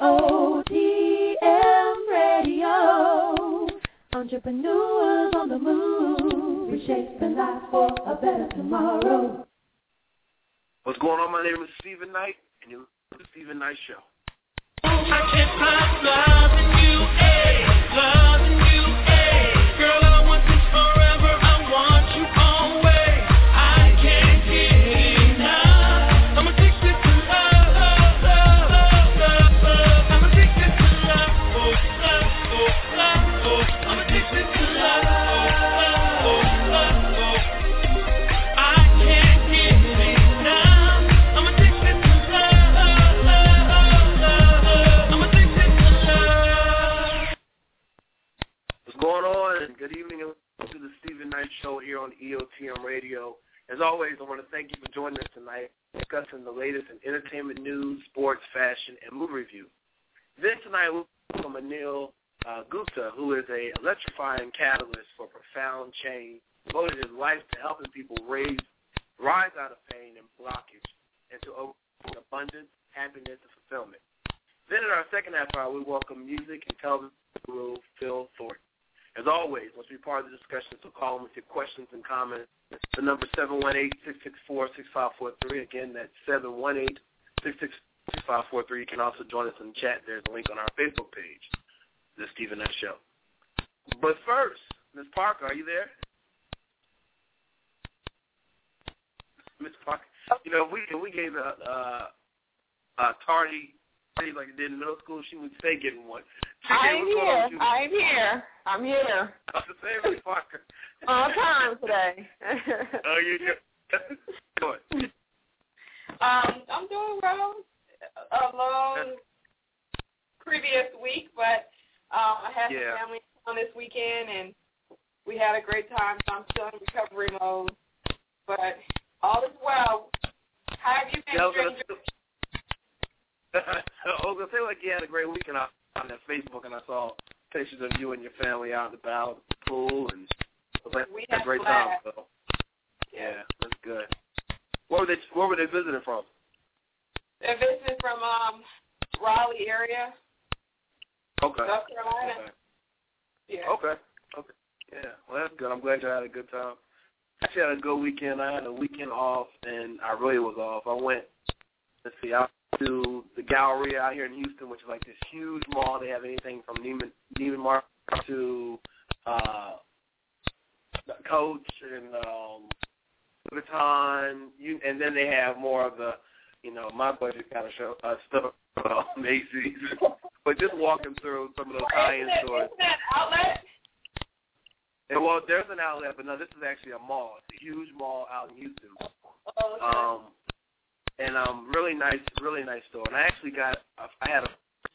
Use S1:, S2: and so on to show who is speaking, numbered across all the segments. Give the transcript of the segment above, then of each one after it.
S1: EOTM Radio. Entrepreneurs on the move, reshaping life for a better tomorrow.
S2: What's going on? My name is Steven Knight, and you're the Steven Knight Show. Show here on EOTM Radio. As always, I want to thank you for joining us tonight, discussing the latest in entertainment news, sports, fashion, and movie review. Then tonight, we'll welcome Anil uh, Gupta, who is a electrifying catalyst for profound change, devoted his life to helping people raise, rise out of pain and blockage, and to open abundance, happiness, and fulfillment. Then in our second half hour, we welcome music and television guru Phil Thornton. As always, let's be part of the discussion, so call in with your questions and comments. The number 718-664-6543. Again, that's 718-664-6543. You can also join us in the chat. There's a link on our Facebook page, The Steven Knight Show. But first, Ms. Parker, are you there? Ms. Parker, you know, if we, if we gave a, uh, a tardy like it did in middle school, she would say getting one. She
S3: I'm
S2: gave- what's going on
S3: here. I'm here. I'm here.
S2: I'm the same Parker.
S3: On time today.
S2: Oh, you good?
S3: um, I'm doing well. A long previous week, but um, I had
S2: Yeah.
S3: some family on this weekend, and we had a great time. So I'm still in recovery mode, but all is well. How have you been?
S2: Yeah, I was gonna
S3: stranger?
S2: I was gonna say like you had a great weekend on, on that Facebook, and I saw pictures of you and your family out and about at the pool, and it was like
S3: We
S2: a great time. So yeah, that's good. Where were they? Where were they visiting from?
S3: They're visiting from um, Raleigh area,
S2: Okay.
S3: South Carolina.
S2: Okay.
S3: Yeah.
S2: Okay. Okay. Yeah. Well, that's good. I'm glad you had a good time. I actually had a good weekend. I had a weekend off, and I really was off. I went, let's see, out to the Galleria out here in Houston, which is like this huge mall. They have anything from Neiman, Neiman Marcus to uh, Coach and um, Louis Vuitton, you, and then they have more of the, you know, my budget kind of show uh, stuff, uh, Macy's. but just walking through some of those high-end stores.
S3: isn't that outlet?
S2: And well, there's an outlet, but no, this is actually a mall. It's a huge mall out in Houston.
S3: Oh, okay.
S2: Um, and um, really nice, really nice store. And I actually got, I had a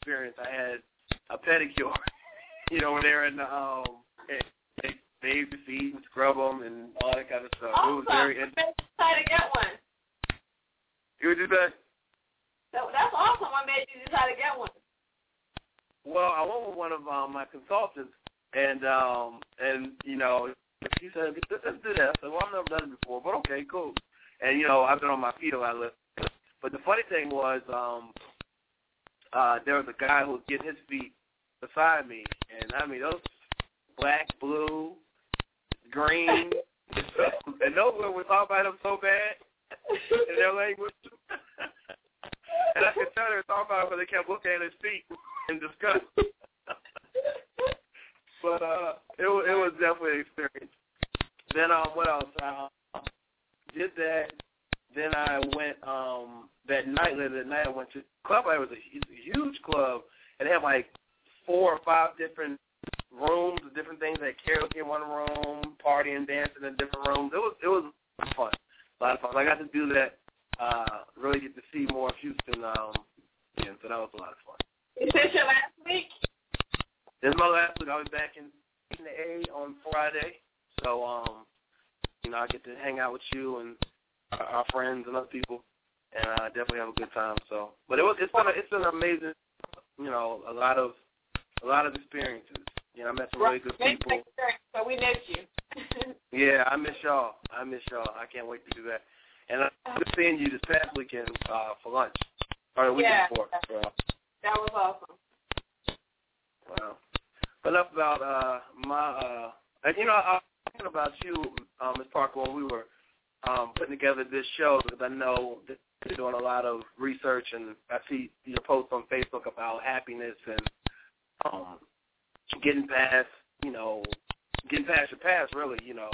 S2: experience. I had a pedicure. you know, when they're in the um, they, they bathe your feet and scrub them and all that kind of stuff. It was
S3: awesome.
S2: very.
S3: I'm excited to get one.
S2: You would do that?
S3: So that's awesome. I made you decide to get one.
S2: Well, I went with one of um, my consultants, and um, and you know, he said, "Let's do that." I said, "Well, I've never done it before, but okay, cool." And you know, I've been on my feet a lot. But the funny thing was, um, uh, there was a guy who was getting his feet beside me, and I mean, those black, blue, green, and women were talking about him so bad in their language. and I could tell they were talking about it, but they kept looking at his feet in disgust. but uh, it was it was definitely an experience. Then um, what else? Uh, did that. Then I went um that night. Later that night, I went to club. It was a, it's a huge club, and they had like four or five different rooms different things. They had karaoke in one room, partying, dancing in different rooms. It was it was fun, a lot of fun. I got to do that. Uh, really get to see more of Houston. Um, and so that was a lot of fun.
S3: Is this your last week?
S2: This is my last week. I'll be back in, in the A on Friday. So, um, you know, I get to hang out with you and our, friends and other people, and uh, definitely have a good time. So, but it was it's been a, it's been an amazing, you know, a lot of a lot of experiences. You know, I met some really good people.
S3: So we miss you.
S2: Yeah, I miss y'all. I miss y'all. I can't wait to do that. And I'm seeing you this past weekend uh, for lunch, or the weekend
S3: Yeah.
S2: before. So,
S3: that was awesome. Wow.
S2: But enough about uh, my. Uh, and you know, I was thinking about you, um, Ms. Parker, when we were um, putting together this show because I know that you're doing a lot of research, and I see your posts on Facebook about happiness and um, getting past, you know, getting past your past, really, you know.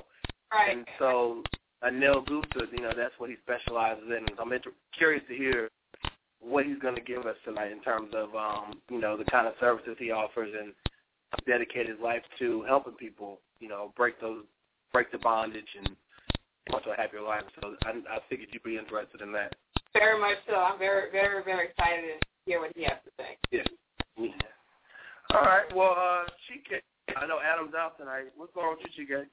S3: Right.
S2: And so Anil Gupta, you know, that's what he specializes in. So I'm inter- curious to hear what he's going to give us tonight in terms of, um, you know, the kind of services he offers and dedicate his life to helping people, you know, break those, break the bondage and want to a happier life. So I, I figured you'd be interested in that.
S3: Very much so. I'm very, very, very excited to hear what he has to say.
S2: Yeah. yeah. All right. Well, uh, Chike, I know Adam's out tonight. What's going on with you, Chike?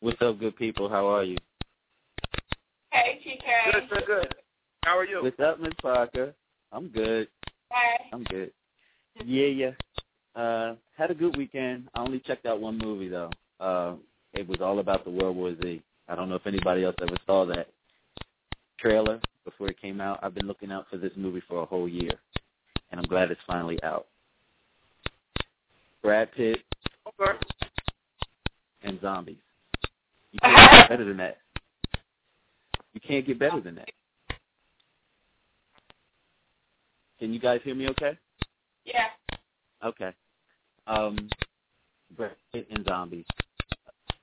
S4: What's up, good people? How are you?
S3: Hey, TK.
S2: Good, sir, good. How are you?
S4: What's up, Miss Parker? I'm good.
S3: Hey.
S4: I'm good. Yeah, yeah. Uh, had a good weekend. I only checked out one movie though. Uh, it was all about the World War Z. I don't know if anybody else ever saw that trailer before it came out. I've been looking out for this movie for a whole year, and I'm glad it's finally out. Brad Pitt
S2: Okay.
S4: and zombies. You can't get better than that. You can't get better than that. Can you guys hear me okay?
S3: Yeah.
S4: Okay. Um, Brad Pitt and zombies.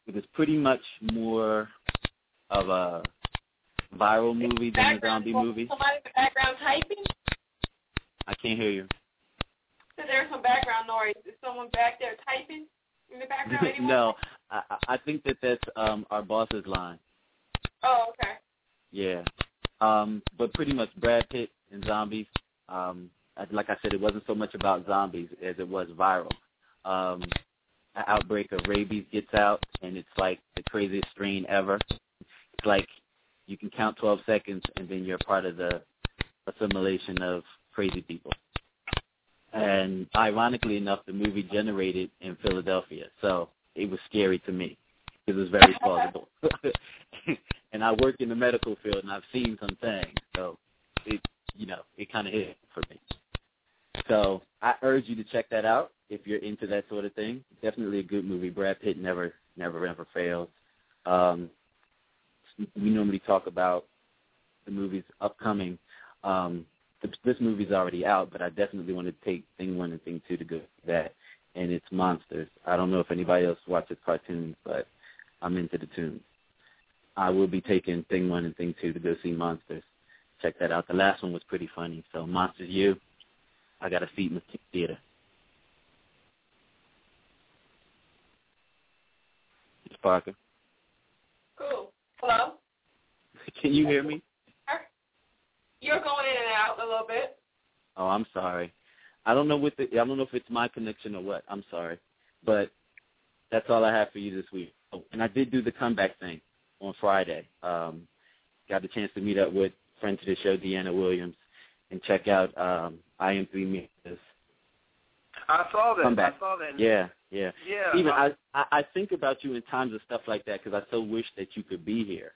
S4: It was pretty much more of a viral movie than a zombie movie.
S3: Somebody in the background typing?
S4: I can't hear you.
S3: So there's some background noise. Is someone back there typing in the background
S4: no, I, I I think that that's um our boss's line.
S3: Oh, okay.
S4: Yeah. Um, but pretty much Brad Pitt and zombies. Um, like I said, it wasn't so much about zombies as it was viral. Um, an outbreak of rabies gets out, and it's like the craziest strain ever. It's like you can count 12 seconds, and then you're part of the assimilation of crazy people. And ironically enough, the movie generated in Philadelphia, so it was scary to me. It was very plausible. and I work in the medical field, and I've seen some things, so it, you know, it kind of hit for me. So I urge you to check that out if you're into that sort of thing. Definitely a good movie. Brad Pitt never, never, ever fails. Um, we normally talk about the movies upcoming. Um, this, this movie's already out, but I definitely want to take Thing One and Thing Two to go that, and it's Monsters. I don't know if anybody else watches cartoons, but I'm into the tunes. I will be taking Thing One and Thing Two to go see Monsters. Check that out. The last one was pretty funny. So Monsters U, I got a seat in the theater. Miss Parker,
S3: Cool. Hello?
S4: can you hear me?
S3: You're going in and out a little bit.
S4: Oh, I'm sorry. I don't know what the I don't know if it's my connection or what. I'm sorry, but that's all I have for you this week. Oh, and I did do the comeback thing on Friday. Um, got the chance to meet up with friend to the show, Deanna Williams, and check out um, I Am Three Meters.
S2: I saw that.
S4: Comeback.
S2: I saw that.
S4: Yeah, yeah.
S2: Yeah.
S4: Even
S2: I,
S4: I, I think about you in times of stuff like that because I so wish that you could be here.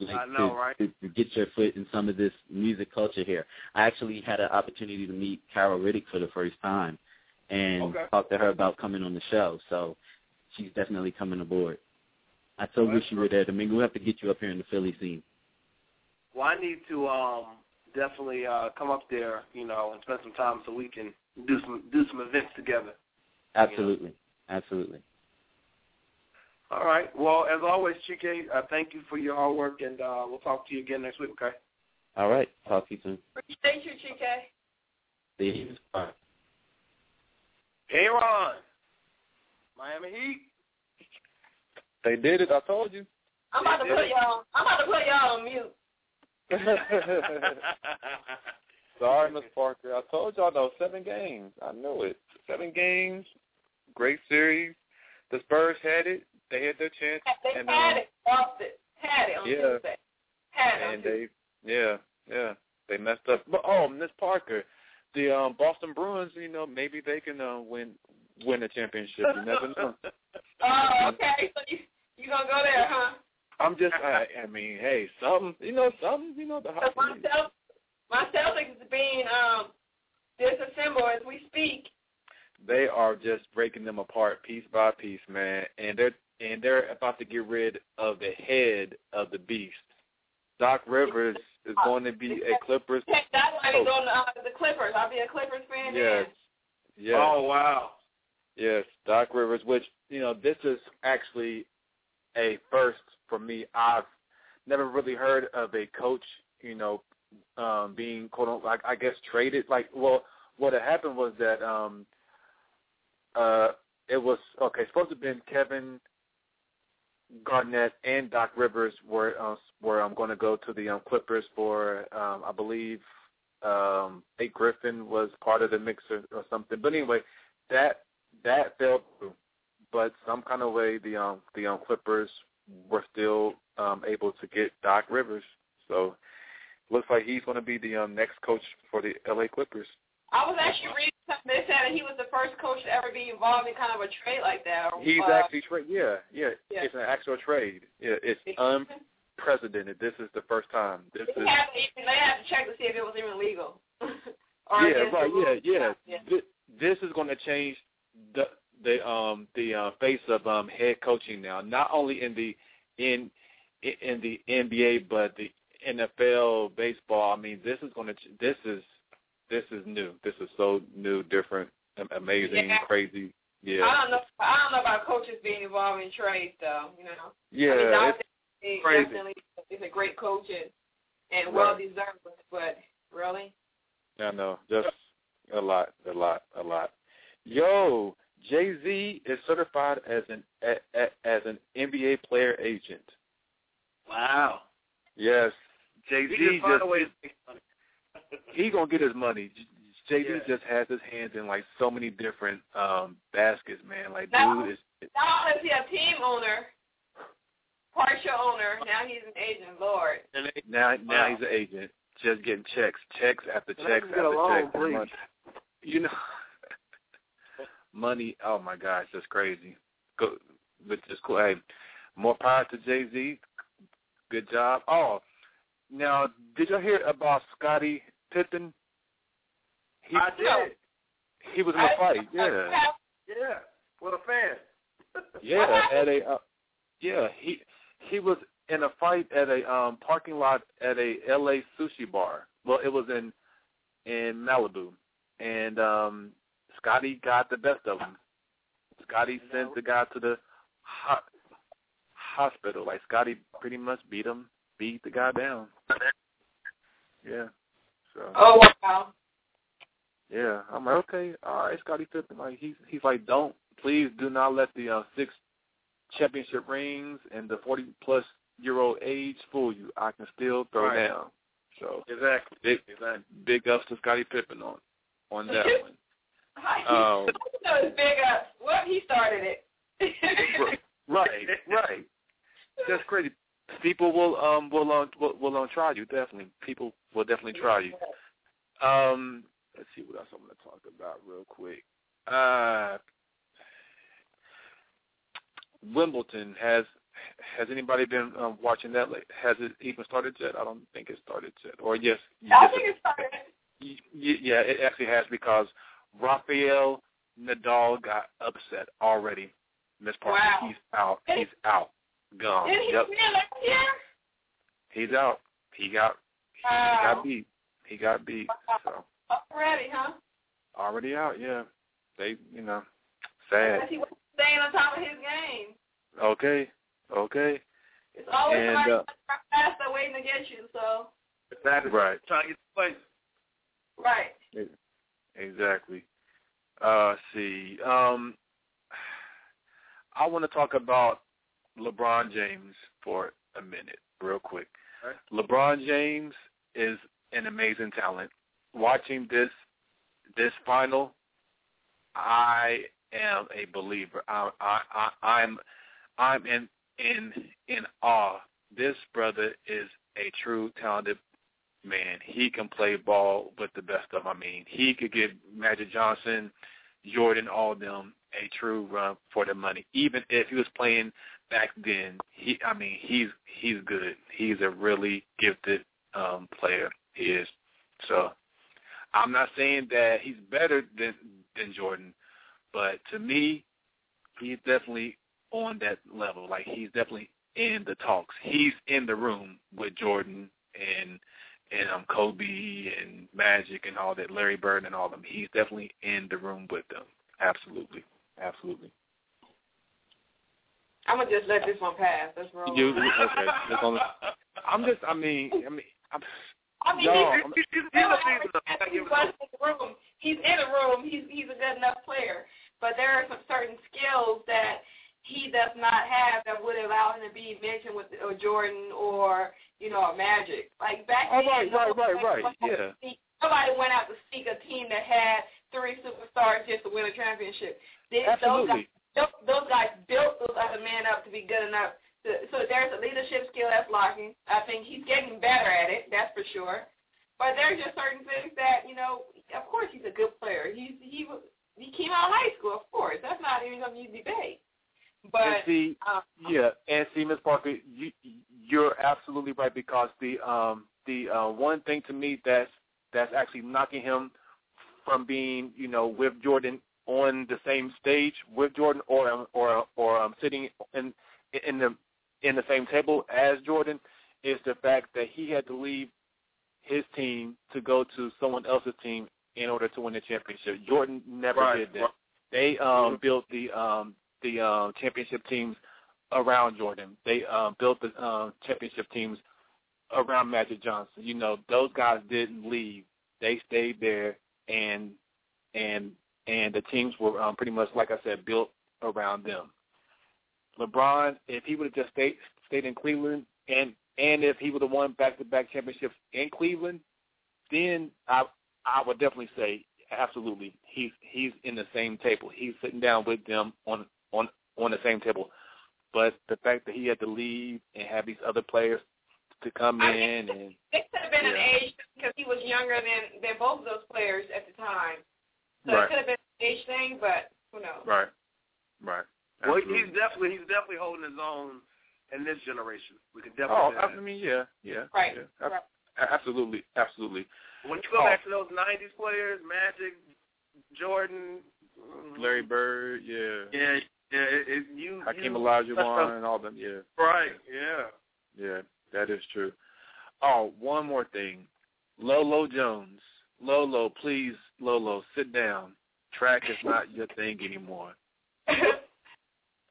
S4: Like
S2: I know,
S4: to,
S2: right?
S4: To, to get your foot in some of this music culture here. I actually had an opportunity to meet Carol Riddick for the first time, and
S2: Okay.
S4: talk to her about coming on the show. So she's definitely coming aboard. I so
S2: Well,
S4: wish you were there. I mean, we'll have to get you up here in the Philly scene.
S2: well, I need to um definitely uh come up there, you know, and spend some time so we can do some do some events together.
S4: Absolutely, absolutely.
S2: All right. Well, as always, Chike, uh, thank you for your hard work, and uh, we'll talk to you again next week. Okay.
S4: All right, talk to you soon.
S3: Appreciate you, TK.
S4: See you. Bye.
S2: Hey, Ron. Miami Heat.
S5: They did it. I told you.
S3: I'm about to put y'all. I'm about to put y'all on mute.
S5: Sorry, Miss Parker. I told y'all though, seven games. I knew it. Seven games. Great series. The Spurs had it. They had their chance.
S3: They
S5: and,
S3: had
S5: um,
S3: it, lost it, had it on
S5: Yeah.
S3: Tuesday. Had it on
S5: and they, yeah, yeah, they messed up. But oh, Miss Parker, the um, Boston Bruins. You know, maybe they can uh, win win a championship. You never know.
S3: Oh, okay. So you you gonna go there, huh?
S5: I'm just. I, I mean, hey, something. You know, something. You know, the
S3: So
S5: hockey.
S3: my Celt- my Celtics is being um disassembled as we speak.
S5: They are just breaking them apart piece by piece, man. And they're and they're about to get rid of the head of the beast. Doc Rivers is going to be a Clippers.
S3: That's why he's on the, uh, the Clippers. I'll be a Clippers fan.
S5: Yes.
S3: then.
S5: Yes.
S2: Oh wow.
S5: Yes, Doc Rivers, which, you know, this is actually a first for me. I've never really heard of a coach, you know, um being quote unquote I, I guess traded. Like well what had happened was that um uh it was okay, supposed to have been Kevin Garnett and Doc Rivers were uh, were um, going to go to the um, Clippers for um I believe um Nate Griffin was part of the mix or, or something. But anyway, that that fell through. But some kind of way the um the um Clippers were still um able to get Doc Rivers. So looks like he's going to be the um next coach for the LA Clippers.
S3: I was actually reading that said that he was the first coach to ever be involved in kind of a trade like that. or,
S5: He's
S3: uh,
S5: actually trade. Yeah, yeah,
S3: Yeah.
S5: It's an actual trade. Yeah, it's unprecedented. This is the first time. This
S3: They
S5: is
S3: had, to, they had to check to see if it was even legal. or
S5: yeah, right. Yeah, yeah.
S3: yeah.
S5: Th- This is going to change the the um the uh, face of um head coaching now. Not only in the in in the NBA, but the NFL, baseball. I mean, this is going to this is this is new. This is so new, different, amazing,
S3: Yeah.
S5: crazy. Yeah,
S3: I don't know. I don't know about coaches being involved in trades, though. You know.
S5: yeah.
S3: I mean, Doc
S5: it's,
S3: He
S5: crazy.
S3: definitely is a great coach and, and
S5: Right.
S3: well deserved, but really,
S5: I know, just a lot, a lot, a lot. Yo, Jay Z is certified as an a, a, as an NBA player agent.
S2: Wow.
S5: Yes, Jay Z
S2: can
S5: just he gonna get his money. Jay Z
S2: Yeah.
S5: just has his hands in like so many different um baskets, man. Like
S3: Now-
S5: dude is
S3: now only is he a team owner, partial owner, now he's an agent. Lord,
S2: And they-
S5: now now
S2: Wow.
S5: he's an agent, just getting checks, checks after
S2: Let
S5: checks after
S2: along,
S5: checks.
S2: please.
S5: Money. You know, money. Oh my gosh, that's crazy. Go, but just cool. Hey, more power to Jay Z. Good job. Oh, now did y'all hear about Scottie Pippen? He,
S2: I did.
S5: He was in a fight. Yeah.
S2: Yeah. What a fan.
S5: Yeah, at a uh, yeah, he he was in a fight at a um parking lot at a LA sushi bar. Well, it was in in Malibu. And um Scottie got the best of him. Scottie sent the guy to the ho- hospital. Like Scottie pretty much beat him, beat the guy down. Yeah. So
S3: oh wow,
S5: yeah, I'm like, okay, all right, Scottie Pippen. Like he's he's like, don't please do not let the uh, six championship rings and the forty plus year old age fool you. I can still throw
S2: Right.
S5: down. So
S2: Exactly.
S5: big
S2: Exactly.
S5: big ups to Scottie Pippen on on that one.
S3: oh.
S5: Um,
S3: no, it's big up. Well, he started it.
S5: right, right. That's crazy. People will um will um will, will um, try you definitely. People will definitely try you. Um, let's see what else I'm going to talk about real quick. Uh, Wimbledon has has anybody been um, watching that? Like, has it even started yet? I don't think it started yet. Or yes,
S3: I
S5: yes,
S3: think it started.
S5: Y- y- Yeah, it actually has because Rafael Nadal got upset already. Miss Parker,
S3: Wow.
S5: he's out. He's out. Gone.
S3: Did he
S5: Yep,
S3: win last year?
S5: he's out. He got he
S3: Wow.
S5: got beat. He got beat. So
S3: Already, huh?
S5: already out. Yeah, they you know sad.
S3: Because he was staying on top of his game.
S5: Okay, okay,
S3: It's always
S5: And,
S3: somebody
S5: uh,
S3: faster waiting to get you. So
S2: Exactly.
S5: right,
S2: Trying to get the place.
S3: right.
S5: exactly. Uh, see. Um, I want to talk about LeBron James for a minute, real quick.
S2: Right.
S5: LeBron James is an amazing talent. Watching this this final, I am a believer. I, I, I I'm I'm in in in awe. This brother is a true talented man. He can play ball with the best of them. I mean, he could give Magic Johnson, Jordan, all of them a true run for the money. Even if he was playing back then, he I mean, he's he's good. He's a really gifted um player. He is. So I'm not saying that he's better than than Jordan, But to me, he's definitely on that level. Like he's definitely in the talks. He's in the room with Jordan and and um Kobe and Magic and all that, Larry Bird and all them. He's definitely in the room with them. Absolutely, absolutely.
S3: I'm gonna just let this one pass. Let's roll.
S5: You okay? Just on the, I'm just. I mean. I mean. I'm,
S3: I mean,
S5: Y'all,
S3: he's,
S5: I'm-
S3: he's, he's, he's, in the room. He's in the room. He's he's a good enough player, but there are some certain skills that he does not have that would allow him to be mentioned with a Jordan or you know a Magic. Like back
S5: Oh,
S3: then,
S5: right, right, right,
S3: nobody
S5: right.
S3: went out to
S5: Yeah.
S3: seek- Nobody went out to seek a team that had three superstars just to win a championship. They, Those guys,
S5: Absolutely.
S3: Those, those guys built those other men up to be good enough. To, so there's a leadership skill that's lacking. I think he's getting better at it. That's for sure. But there's just certain things that you know. Of course, he's a good player. He's he was he came out of high school. Of course, that's not even something you debate.
S5: and
S3: But
S5: see,
S3: um,
S5: yeah, and see, Miss Parker, you you're absolutely right because the um the uh, one thing to me that's that's actually knocking him from being you know with Jordan on the same stage with Jordan or um, or or um, sitting in in the in the same table as Jordan is the fact that he had to leave his team to go to someone else's team in order to win the championship. Jordan never
S2: Right,
S5: did that.
S2: right.
S5: They um
S2: Mhm.
S5: built the um the um championship teams around Jordan. They um built the um championship teams around Magic Johnson. You know, those guys didn't leave. They stayed there and and and the teams were um, pretty much like I said built around them. LeBron, if he would have just stayed stayed in Cleveland and and if he would have won back to back championships in Cleveland, then I I would definitely say absolutely he's he's in the same table. He's sitting down with them on on on the same table. But the fact that he had to leave and have these other players to come
S3: I
S5: in and
S3: it could have been an age because he was younger than than both of those players at the time. So
S5: Right.
S3: it could have been an age thing, but who knows?
S5: right, right.
S2: Well, he's definitely he's definitely holding his own in this generation. We can definitely.
S5: Oh,
S2: definitely.
S5: I mean, yeah, yeah,
S3: Right.
S5: yeah.
S3: Right.
S5: Absolutely, absolutely.
S2: When you go
S5: Oh.
S2: back to those '90s players, Magic, Jordan, mm,
S5: Larry Bird, yeah.
S2: Yeah, yeah. It, it, you,
S5: Hakeem
S2: you
S5: Olajuwon and all them, yeah.
S2: Right. Yeah.
S5: Yeah, that is true. Oh, one more thing. Lolo Jones. Lolo, please, Lolo, sit down. Track is not your thing anymore.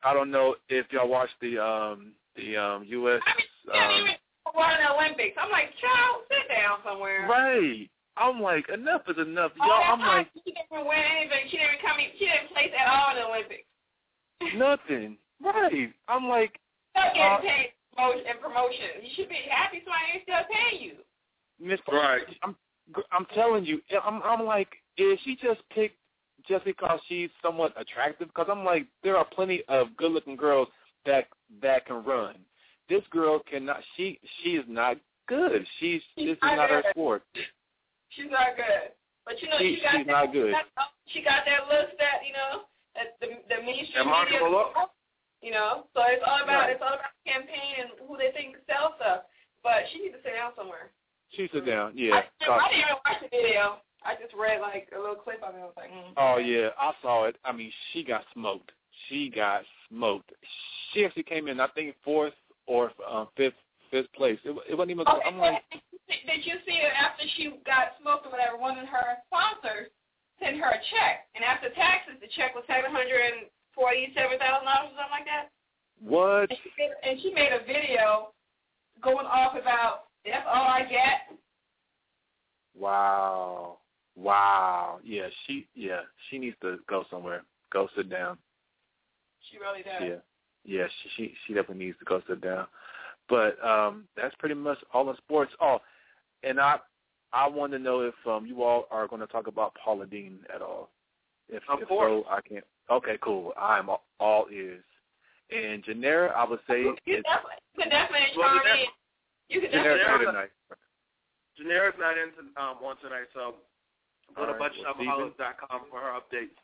S5: I don't know if y'all watched the um the um US
S3: I mean,
S5: um
S3: even run the Olympics. I'm like, child, sit down somewhere.
S5: Right. I'm like, enough is enough.
S3: All
S5: Y'all I'm like
S3: she didn't win anything. She didn't come. in- She didn't place at all in the Olympics.
S5: nothing. Right. I'm like
S3: Still getting
S5: Uh,
S3: paid promotion and promotion. You should be happy somebody ain't still paying you.
S5: Miss
S2: Right.
S5: I'm I'm telling you, eh, I'm I'm like, is she just picked just because she's somewhat attractive? Because I'm like, there are plenty of good-looking girls that that can run. This girl cannot. She she is not good. She's this is not her sport.
S3: She's not good. But you know,
S5: She-
S3: she, got
S5: she's
S3: that,
S5: not good.
S3: Oh, she got that look that you know, that the the mainstream media.
S2: look.
S3: You know, so it's all about
S5: Right.
S3: it's all about campaign and who they think sells stuff. But she needs to sit down somewhere.
S5: She sit down. Yeah.
S3: I, I didn't even watch the video. I just read like a little clip of it. I was like, mm.
S5: Oh yeah, I saw it. I mean, she got smoked. She got smoked. She actually came in, I think, fourth or um, fifth fifth place. It, it wasn't even.
S3: Okay,
S5: I'm like,
S3: did you see it after she got smoked or whatever? One of her sponsors sent her a check, and after taxes, the check was seven hundred and forty-seven thousand dollars or something like that.
S5: what?
S3: And she, made, and she made a video going off about that's all I get.
S5: Wow. Wow. Yeah, she yeah, she needs to go somewhere. Go sit down.
S3: She really does.
S5: Yeah. Yeah, she she, she definitely needs to go sit down. But um that's pretty much all in sports. Oh, and I I want to know if um you all are going to talk about Paula Deen at all. If,
S2: Of
S5: if
S2: course.
S5: so, I can't. Okay, cool. I'm all, all ears. And Janera, I would say
S3: You definitely, you can definitely
S2: Well,
S3: charm in. You can
S5: Janera
S3: definitely.
S5: here tonight.
S2: Janera's not in to, um, on tonight, so go to
S5: All right, well,
S2: budgetshopaholics.com for her updates.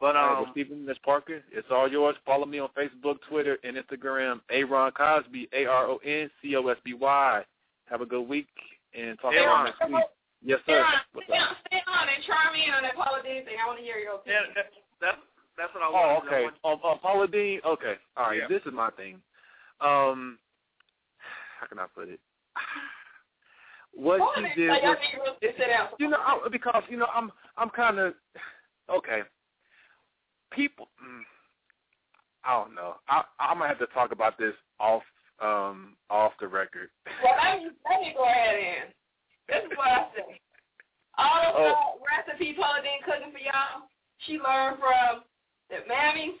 S2: But
S5: All right,
S2: um,
S5: well, Steven, Miss Parker, it's all yours. Follow me on Facebook, Twitter, and Instagram. Aron Cosby, A R O N C O S B Y. Have a good week and talk to you next week. Yes,
S3: Stay
S5: sir.
S3: on,
S5: What's
S3: stay
S5: up?
S3: on, stay on and charm in on that Paula Deen thing. I want to hear your
S2: yeah,
S3: opinion.
S2: that, that's That's what I
S5: Oh,
S2: wanted. I
S5: okay.
S2: wanted-
S5: Um, uh, Paula Deen. Okay. All right.
S2: Yeah.
S5: This is my thing. Um, how can I put it? What
S3: Paula
S5: she did was,
S3: need to sit down.
S5: you know, I, because you know, I'm I'm kind of okay. People, mm, I don't know. I I'm gonna have to talk about this off um off the record.
S3: Well, let me, let me go ahead and. This is what I say. All of the
S5: Oh.
S3: recipes Paula Deen cooking for y'all, she learned from the mammies,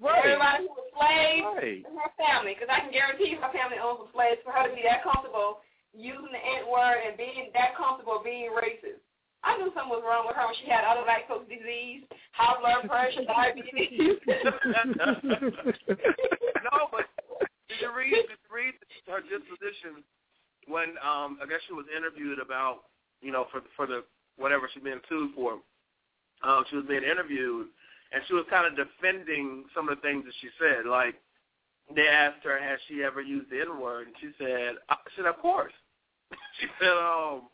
S5: Right.
S3: everybody who was slaves,
S5: Right.
S3: and her family. Because I can guarantee her family owns some slaves for her to be that comfortable using the N word and being that comfortable being racist. I knew something was wrong with her when she had other lactose disease, high blood pressure, diabetes.
S2: no, but did you read? Did you read her disposition when um I guess she was interviewed about you know for for the whatever she's being sued for. Um, she was being interviewed, and she was kind of defending some of the things that she said. Like they asked her, has she ever used the N word, and she said, I said, of course. she said, um,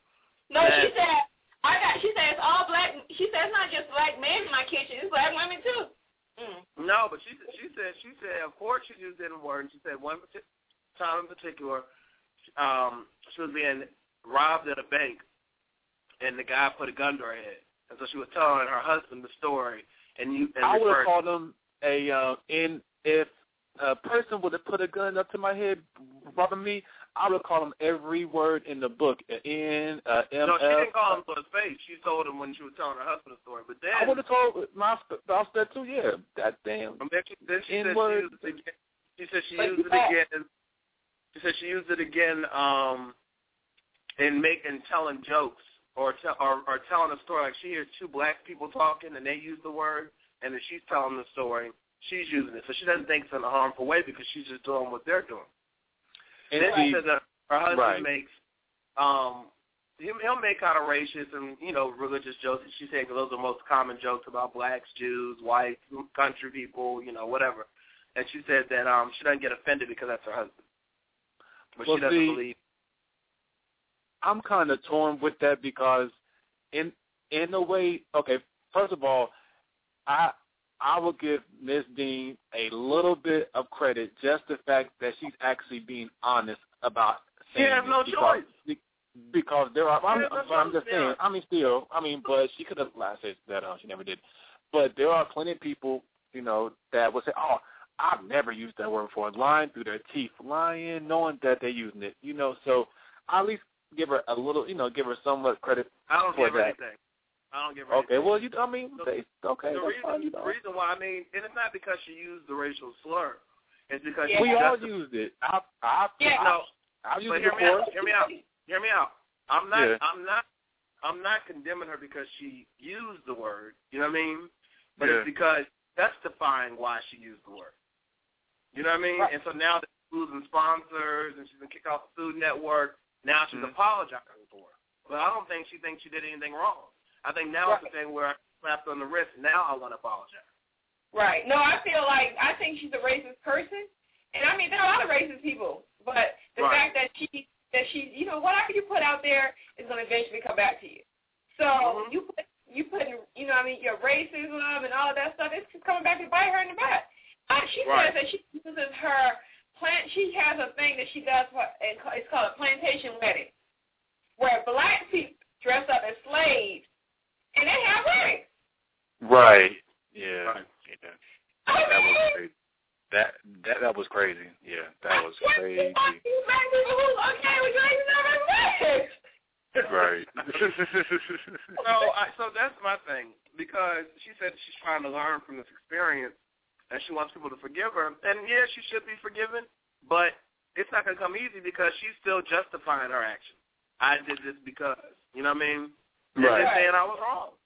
S3: no, she said, I got. She said it's all black. She said it's not just black men in my kitchen; it's black women too. Mm.
S2: No, but she she said she said of course she used the N word. And she said one time in particular, um, she was being robbed at a bank, and the guy put a gun to her head, and so she was telling her husband the story. And you, and
S5: I would have called him a uh, in if a person would have put a gun up to my head, robbing me. I would have called him every word in the book. a N, uh, M,
S2: No, she didn't call him to his face. She told him when she was telling her husband the story. But then,
S5: I would have told my spouse that too. Yeah, that damn.
S2: then she, then she said she used it again. She said she used it again. She said she used it again um, in making telling jokes or, tell, or or telling a story. Like she hears two black people talking and they use the word, and then she's telling the story. She's using it, so she doesn't think it's in a harmful way because she's just doing what they're doing.
S5: And
S2: then she said that her husband
S5: Right.
S2: makes um he'll, he'll make kind of racist and you know religious jokes. She said those are the most common jokes about blacks, Jews, whites, country people, you know, whatever. And she said that um she doesn't get offended because that's her husband, but
S5: Well,
S2: she doesn't
S5: see,
S2: believe.
S5: I'm kind of torn with that because, in in a way, okay. First of all, I I will give Miss Deen a little bit of credit, just the fact that she's actually being honest about
S2: She
S5: saying
S2: has no
S5: because,
S2: choice.
S5: Because there are, I'm, I'm just saying. I mean, still, I mean, but she could have. Said that uh, she never did. But there are plenty of people, you know, that will say, "Oh, I've never used that word before," lying through their teeth, lying, knowing that they're using it. You know, so I at least give her a little, you know, give her somewhat credit.
S2: For I don't
S5: for
S2: give her anything. I don't give her
S5: Okay,
S2: anything.
S5: well, you, I mean, they, okay,
S2: the reason,
S5: fine, you
S2: the
S5: know.
S2: reason why I mean, and it's not because she used the racial slur. It's because
S3: Yeah.
S2: she
S5: We all
S2: justi-
S5: used it. I, I,
S3: Yeah.
S5: I,
S2: no.
S5: I've used
S2: But
S5: it
S2: hear me out. Hear me out. Hear me out. I'm not.
S5: Yeah.
S2: I'm not. I'm not condemning her because she used the word. You know what I mean? But
S5: Yeah.
S2: it's because justifying why she used the word. You know what I mean?
S3: Right.
S2: And so now that she's losing sponsors and she's been kicked off the Food Network, now she's
S5: Mhm.
S2: apologizing for it. But I don't think she thinks she did anything wrong. I think now it's the thing where I slapped on the wrist. Now I want to apologize.
S3: Right. No, I feel like I think she's a racist person, and I mean there are a lot of racist people, but the
S2: Right.
S3: fact that she that she you know whatever you put out there is going to eventually come back to you. So
S2: Mhm.
S3: you put you put you know I mean your racism and all of that stuff it's coming back to bite her in the butt. Uh, she
S2: Right.
S3: says that she uses her plant. She has a thing that she does. For, and it's called a plantation wedding, where black people dress up as slaves and they have weddings.
S5: Right. Yeah.
S2: Right.
S5: yeah.
S3: I
S5: That was
S3: mean,
S5: crazy. That that that was crazy. Yeah, that was crazy.
S3: you black people who's okay with raising their weddings?
S5: Right.
S2: So, I, so that's my thing because she said she's trying to learn from this experience, and she wants people to forgive her. And yeah, she should be forgiven, but it's not going to come easy because she's still justifying her action. I did this because, you know what I mean?
S5: Right.
S2: they're saying I was wrong.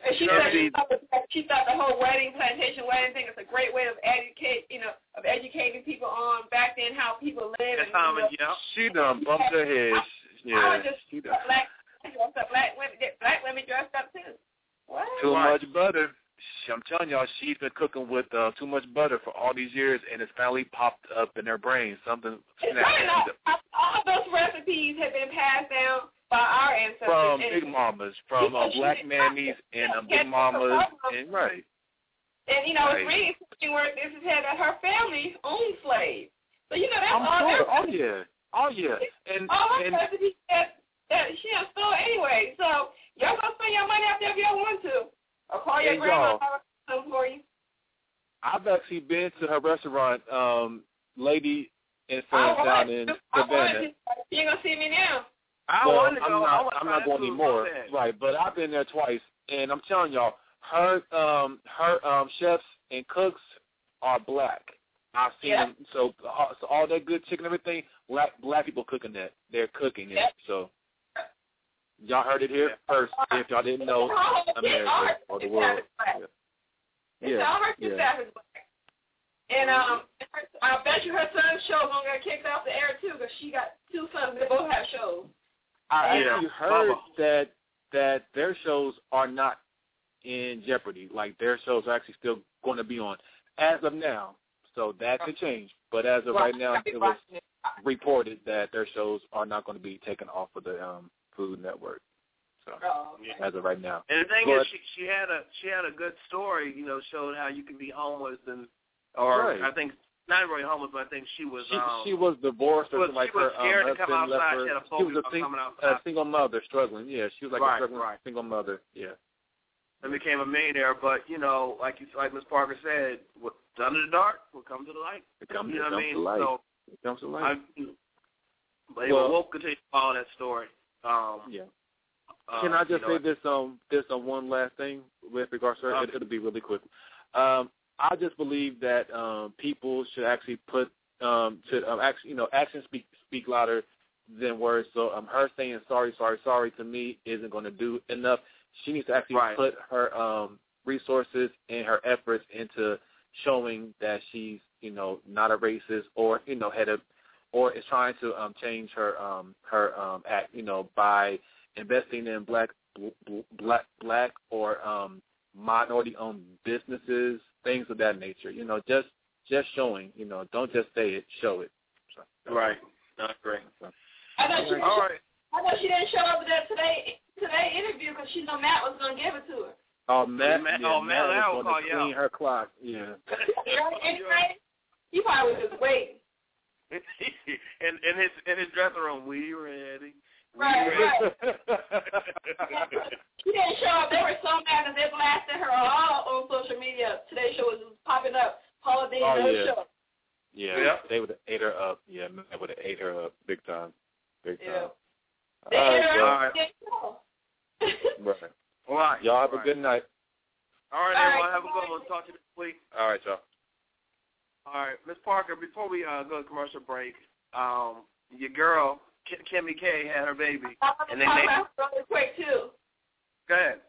S3: And she
S2: No,
S3: said she
S5: she-
S3: thought, the, she thought the whole wedding plantation wedding thing is a great way of educate you know of educating people on back then how people live and
S2: how
S3: you know,
S2: yeah.
S5: she done bumped her head.
S3: I
S5: Yeah.
S3: was just
S5: She done.
S3: black dressed up black women black women dressed up too. What?
S5: Too much butter. I'm telling y'all, she's been cooking with uh, too much butter for all these years, and it's finally popped up in her brain. Something snapped.
S3: all those recipes have been passed down by our ancestors.
S5: from
S3: and
S5: Big Mamas, from uh, Black Mammies, and uh, Big Mamas, and right.
S3: And you know,
S5: Right.
S3: it's really interesting where this is had that her family owned slaves. So you know that's
S5: I'm
S3: all
S5: sure. Oh yeah. Oh yeah. And
S3: all her
S5: and
S3: custody that that she done stole anyway. So y'all gonna spend your money out there if y'all want to. Or call your
S5: Hey,
S3: grandma
S5: y'all.
S3: for you.
S5: I've actually been to her restaurant, um, Lady and
S3: I
S5: Friends
S3: want
S5: down in
S3: I want
S5: Savannah.
S3: You ain't gonna see me now.
S2: I
S5: well,
S2: wanted to
S5: I'm
S2: go.
S5: Not, I'm not going anymore.
S2: so.
S5: Right, but I've been there twice, and I'm telling y'all, her um her um chefs and cooks are black. I've seen
S3: Yeah.
S5: them. So, uh, so all that good chicken, everything, black black people cooking that. They're cooking it. So y'all heard it here first. If y'all didn't know, America or the world. Yeah.
S3: all her
S5: yeah.
S3: staff is black. And um, I bet you her son's show gonna get kicked off the air too, because she got two sons that both have shows.
S5: I
S2: Yeah.
S5: actually heard that that their shows are not in jeopardy. Like their shows are actually still going to be on as of now. So that could change. But as of right now, it was reported that their shows are not going to be taken off of the um, Food Network. So
S3: Oh, okay.
S5: as of right now,
S2: And the thing
S5: But-
S2: is, she she had a she had a good story. You know, showed how you can be homeless and, or
S5: Right.
S2: I think not really homeless, but I think she was.
S5: she
S2: um,
S5: she was divorced or something like
S2: she was
S5: her um,
S2: to come
S5: husband left her.
S2: She had a
S5: She was a, sing, a single mother struggling. Yeah, she was like
S2: Right,
S5: a struggling
S2: right.
S5: single mother. Yeah.
S2: and became a millionaire. But you know, like you like Miss Parker said, what's under the dark will come to the light.
S5: It comes,
S2: you know
S5: it
S2: what I mean?
S5: to light.
S2: So
S5: it comes to light.
S2: I, but anyway,
S5: Well-
S2: we'll continue to follow that story. Um,
S5: yeah.
S2: uh,
S5: Can I just
S2: you know,
S5: say this um this um one last thing with regards to her?
S2: Uh,
S5: It, it'll be really quick. Um, I just believe that um people should actually put um should um actually you know actions speak speak louder than words. So um her saying sorry sorry sorry to me isn't going to do enough. She needs to actually
S2: Right.
S5: put her um resources and her efforts into showing that she's you know not a racist or you know had a or is trying to um change her um her um act you know by investing in black black black or um minority owned businesses things of that nature you know just just showing you know don't just say it show it so,
S2: right. I agree.
S3: I know she,
S2: All right.
S3: I know she didn't show up to that today today interview because she know Matt was gonna give it to her.
S5: oh Matt,
S2: Matt-
S5: yeah,
S2: oh, Matt
S5: Matt
S2: Lau
S5: was
S2: will
S5: going to
S2: call you
S5: clean
S2: out.
S5: her clock yeah
S3: anyway, he probably was just waiting.
S2: in in his in his dressing room, we ready. We
S3: Right,
S2: ready.
S3: She didn't show up. They were so mad that they blasted her all on social media. Today's show was popping up. Paula Deen,
S5: Oh,
S3: no
S5: yeah.
S3: show.
S5: yeah
S2: Yeah.
S5: they would have ate her up yeah they would have ate her up big time big time
S3: Yeah. They
S5: all
S3: hit
S5: right,
S3: her
S5: y'all.
S2: All right.
S3: up. Didn't show.
S5: right.
S2: All right.
S5: y'all have
S2: All
S5: a
S2: right.
S5: good night
S2: All right,
S3: All right,
S2: everyone. Have a good one. Talk to you next week.
S5: all right y'all
S2: All right, Miss Parker. Before we uh, go to commercial break, um, your girl K- Kimmy K had her baby.
S3: Want
S2: And they named-
S3: about really quick too.
S2: Go ahead.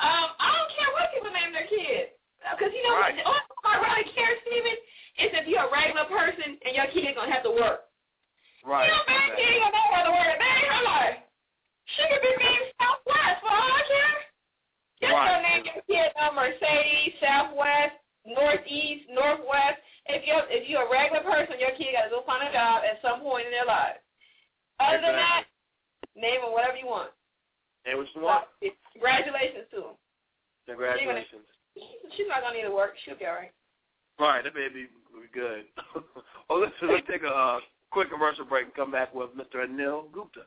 S3: Um, I don't care what people name their kids. Because you know
S2: Right.
S3: what? The only thing I really care, Steven, is if you're a regular person and your kid gonna have to work.
S2: Right.
S3: You know, man, kid ain't gonna know how to work. Man, her life. She could be named Southwest for all I care. Just
S2: Right.
S3: go name your kid uh, Mercedes, Southwest, Northeast, Northwest. If you're if you're a regular person, your kid got to go find a job at some point in their life. Other than that, name them whatever you want.
S2: And what you want?
S3: Congratulations to them.
S2: Congratulations.
S3: She's not gonna need to work. She'll be all right.
S2: All right, that baby will be good. well, listen, let's take a uh, quick commercial break and come back with Mr. Anil Gupta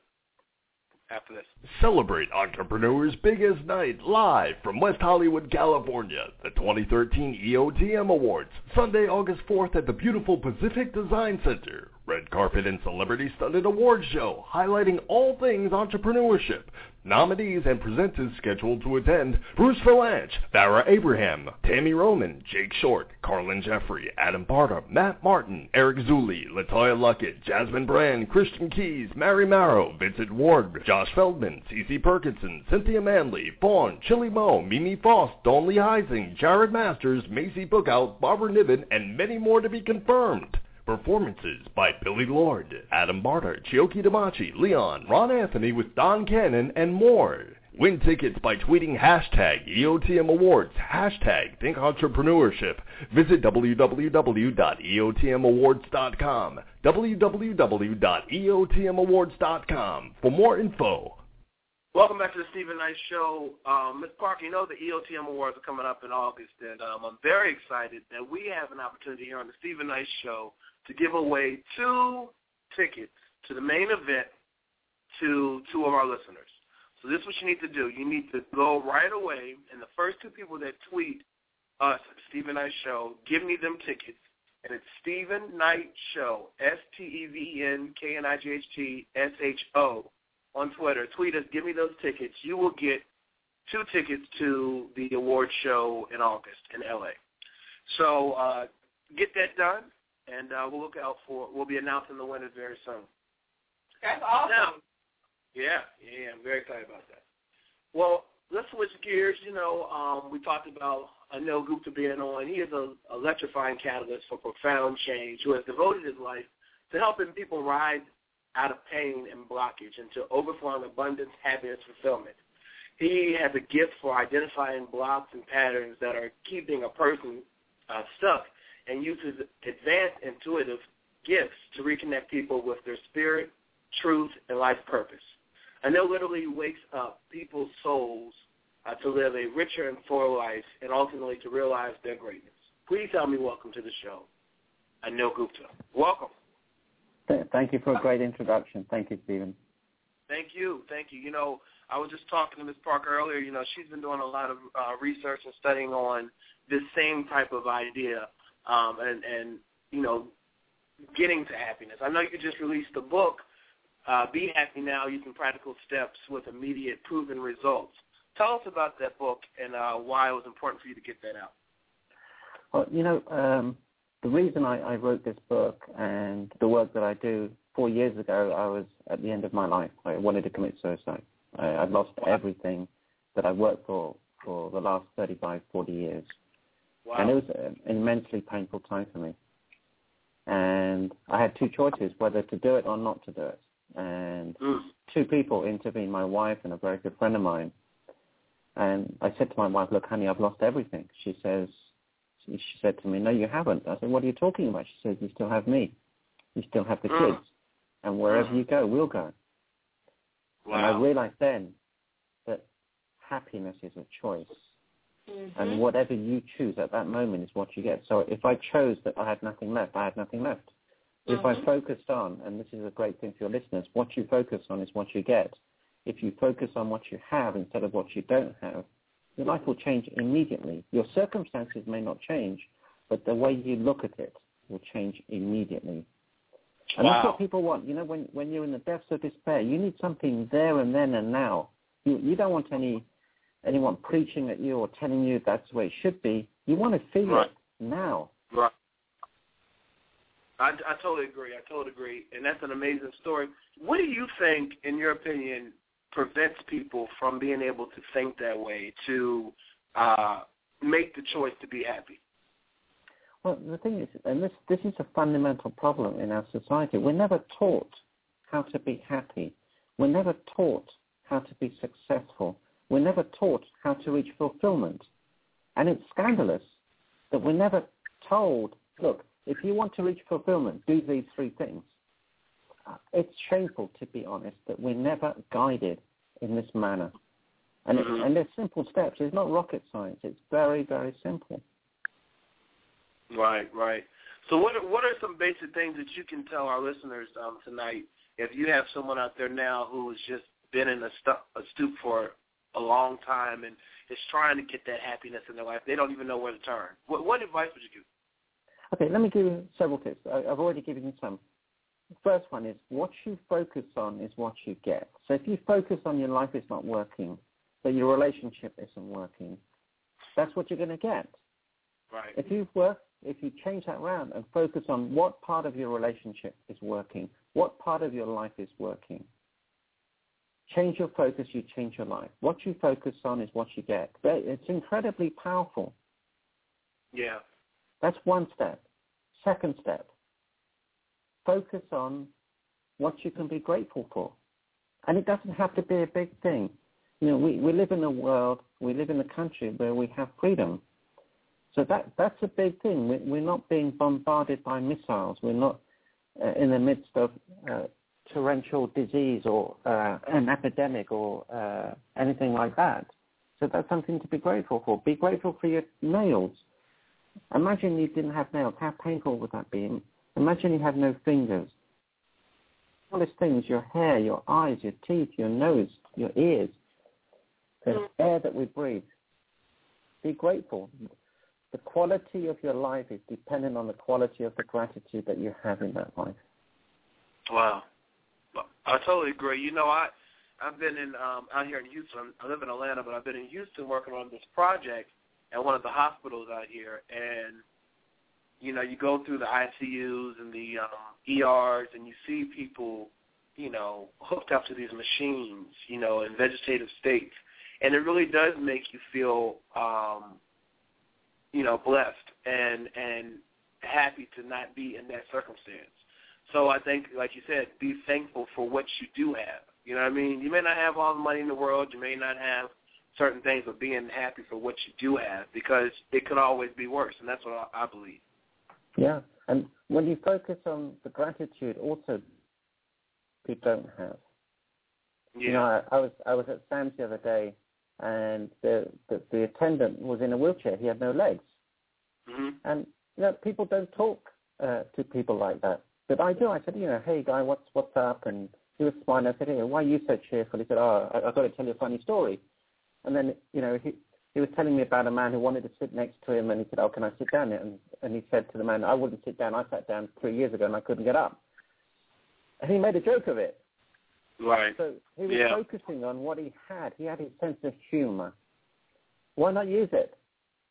S2: after this.
S6: Celebrate Entrepreneur's Biggest Night live from West Hollywood, California. The 2013 EOTM Awards, Sunday, August 4th at the beautiful Pacific Design Center. Red carpet and celebrity studded award show highlighting all things entrepreneurship. Nominees and presenters scheduled to attend Bruce Vilanch, Farrah Abraham, Tami Roman, Jake Short, Carlin Jeffrey, Adam Barta, Matt Martin, Eric Zuli, LeToya Luckett, Jasmine Brand, Christian Keyes, Mary Marrow, Vincent Ward, Josh Feldman, Cece Perkinson, Cynthia Manley, Vaughn, Chili Mo, Mimi Foss, Dawn Lee Heising, Jared Masters, Maci Bookout, Barbara Niven, and many more to be confirmed. Performances by Billy Lord, Adam Barta, Chioki Damachi, Leon, Ron Anthony with Don Cannon, and more. Win tickets by tweeting hashtag EOTM Awards, hashtag Think Entrepreneurship. Visit www.eotmawards.com, www.eotmawards.com for more info.
S2: Welcome back to the Steven Knight Show. Um, Ms. Parker, you know the EOTM Awards are coming up in August, and um, I'm very excited that we have an opportunity here on the Steven Knight Show to give away two tickets to the main event to two of our listeners. So this is what you need to do. You need to go right away, and the first two people that tweet us Steven Knight Show, give me them tickets. And it's Steven Knight Show, S-T-E-V-E-N-K-N-I-G-H-T-S-H-O on Twitter. Tweet us, give me those tickets. You will get two tickets to the award show in August in LA. So uh, get that done, and uh, we'll look out for. We'll be announcing the winners very soon.
S3: That's awesome.
S2: Now, yeah, yeah, I'm very excited about that. Well, let's switch gears. You know, um, we talked about Anil Gupta being on. He is an electrifying catalyst for profound change who has devoted his life to helping people rise out of pain and blockage into overflowing abundance, happiness, fulfillment. He has a gift for identifying blocks and patterns that are keeping a person uh, stuck and uses advanced intuitive gifts to reconnect people with their spirit, truth, and life purpose. Anil literally wakes up people's souls uh, to live a richer and fuller life and ultimately to realize their greatness. Please help me welcome to the show, Anil Gupta. Welcome.
S7: Thank you for a great introduction. Thank you, Steven.
S2: Thank you. Thank you. You know, I was just talking to Ms. Parker earlier. You know, she's been doing a lot of uh, research and studying on this same type of idea um, and, and, you know, getting to happiness. I know you just released a book, uh, Be Happy Now, Using Practical Steps with Immediate Proven Results. Tell us about that book and uh, why it was important for you to get that out.
S7: Well, you know, um, the reason I, I wrote this book and the work that I do, four years ago, I was at the end of my life. I wanted to commit suicide. I, I'd lost everything that I worked for for the last 35, 40 years.
S2: Wow.
S7: And it was an immensely painful time for me. And I had two choices, whether to do it or not to do it. And
S2: Mm.
S7: two people intervened, my wife and a very good friend of mine. And I said to my wife, look, honey, I've lost everything. She says, she said to me, no, you haven't. I said, what are you talking about? She says, you still have me. You still have the
S2: Mm.
S7: kids. And wherever you go, we'll go. And I realized then that happiness is a choice.
S3: Mhm.
S7: And whatever you choose at that moment is what you get. So if I chose that I had nothing left, I had nothing left. If I
S3: Mhm.
S7: focused on, and this is a great thing for your listeners, what you focus on is what you get. If you focus on what you have instead of what you don't have, your life will change immediately. Your circumstances may not change, but the way you look at it will change immediately. And that's what people want. You know, when when you're in the depths of despair, you need something there and then and now. You you don't want any anyone preaching at you or telling you that's the way it should be. You want to feel
S2: Right.
S7: it now.
S2: Right. I, I totally agree. I totally agree. And that's an amazing story. What do you think, in your opinion, prevents people from being able to think that way, to uh, make the choice to be happy?
S7: Well, the thing is, and this this is a fundamental problem in our society. We're never taught how to be happy. We're never taught how to be successful. We're never taught how to reach fulfillment. And it's scandalous that we're never told, look, if you want to reach fulfillment, do these three things. Uh, It's shameful, to be honest, that we're never guided in this manner. And, it,
S2: Mhm.
S7: and they're simple steps. It's not rocket science. It's very, very simple.
S2: Right, right. So what are, what are some basic things that you can tell our listeners um, tonight if you have someone out there now who has just been in a, stu- a stoop for a long time and is trying to get that happiness in their life? They don't even know where to turn. What, what advice would you give?
S7: Okay, let me give you several tips. I, I've already given you some. The first one is what you focus on is what you get. So if you focus on your life is not working, that your relationship isn't working, that's what you're going to get.
S2: Right.
S7: If you work, if you change that around and focus on what part of your relationship is working, what part of your life is working, change your focus, you change your life. What you focus on is what you get. It's incredibly powerful.
S2: Yeah.
S7: That's one step. Second step, focus on what you can be grateful for. And it doesn't have to be a big thing. You know, we, we live in a world, we live in a country where we have freedom. So that that's a big thing. We, we're not being bombarded by missiles. We're not uh, in the midst of uh, torrential disease or uh, an epidemic or uh, anything like that. So that's something to be grateful for. Be grateful for your nails. Imagine you didn't have nails. How painful would that be? Imagine you had no fingers. All these things, your hair, your eyes, your teeth, your nose, your ears, the air that we breathe. Be grateful. The quality of your life is dependent on the quality of the gratitude that you have in that life.
S2: Wow. I totally agree. You know, I I've been in um out here in Houston. I live in Atlanta, but I've been in Houston working on this project at one of the hospitals out here and you know, you go through the ICUs and the um ERs and you see people, you know, hooked up to these machines, you know, in vegetative states. And it really does make you feel um you know, blessed and and happy to not be in that circumstance. So I think, like you said, be thankful for what you do have. You know what I mean? You may not have all the money in the world. You may not have certain things, but being happy for what you do have because it could always be worse, and that's what I, I believe.
S7: Yeah, and when you focus on the gratitude, also people don't have.
S2: Yeah.
S7: You know, I, I was I was at Sam's the other day, and the, the the attendant was in a wheelchair. He had no legs,
S2: hmm
S7: and you know people don't talk uh, to people like that. But I do. I said, you know, hey guy, what's what's up? And he was smiling. I said, hey, why are you so cheerful? He said, oh, I, I've got to tell you a funny story. And then you know he he was telling me about a man who wanted to sit next to him, and he said, oh, can I sit down? And and he said to the man, I wouldn't sit down. I sat down three years ago and I couldn't get up. And he made a joke of it.
S2: Right.
S7: So he was
S2: Yeah.
S7: focusing on what he had. He had his sense of humor. Why not use it?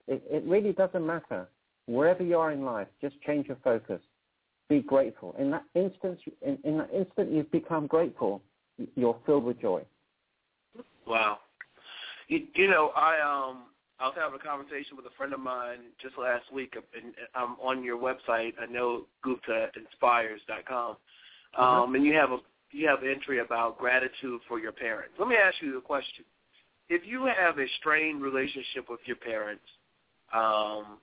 S7: It, it really doesn't matter. Wherever you are in life, just change your focus. Be grateful. In that instance, in, in that instant you've become grateful, you're filled with joy.
S2: Wow. You, you know, I um I was having a conversation with a friend of mine just last week, and I'm on your website. I know GuptaInspires.com, um, and you have a you have an entry about gratitude for your parents. Let me ask you a question: If you have a strained relationship with your parents, um,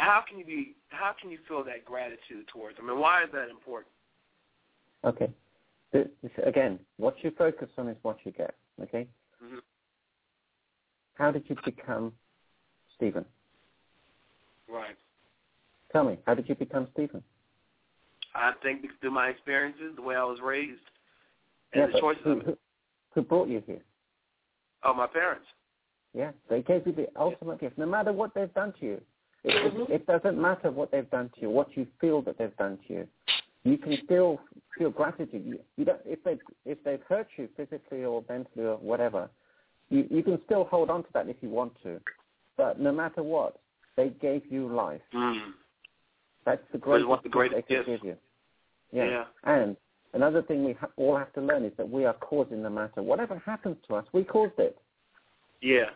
S2: how, can you be how can you feel that gratitude towards them, and why is that important?
S7: Okay. This, this, again, what you focus on is what you get. Okay.
S2: Mhm.
S7: How did you become Steven?
S2: Right.
S7: Tell me, how did you become Steven?
S2: I think through my experiences, the way I was raised,
S7: Yeah,
S2: and the choices
S7: who, who, who brought you here?
S2: Oh, my parents.
S7: Yeah, they gave you the ultimate gift. No matter what they've done to you, it, it, it doesn't matter what they've done to you, what you feel that they've done to you. You can still feel gratitude. You, you don't, if they if they've hurt you physically or mentally or whatever, you you can still hold on to that if you want to. But no matter what, they gave you life.
S2: Mm.
S7: That's the greatest
S2: what the greatest
S7: gift they
S2: gift.
S7: give you.
S2: Yeah.
S7: Yeah. And another thing we ha- all have to learn is that we are causing the matter. Whatever happens to us, we caused it.
S2: Yeah.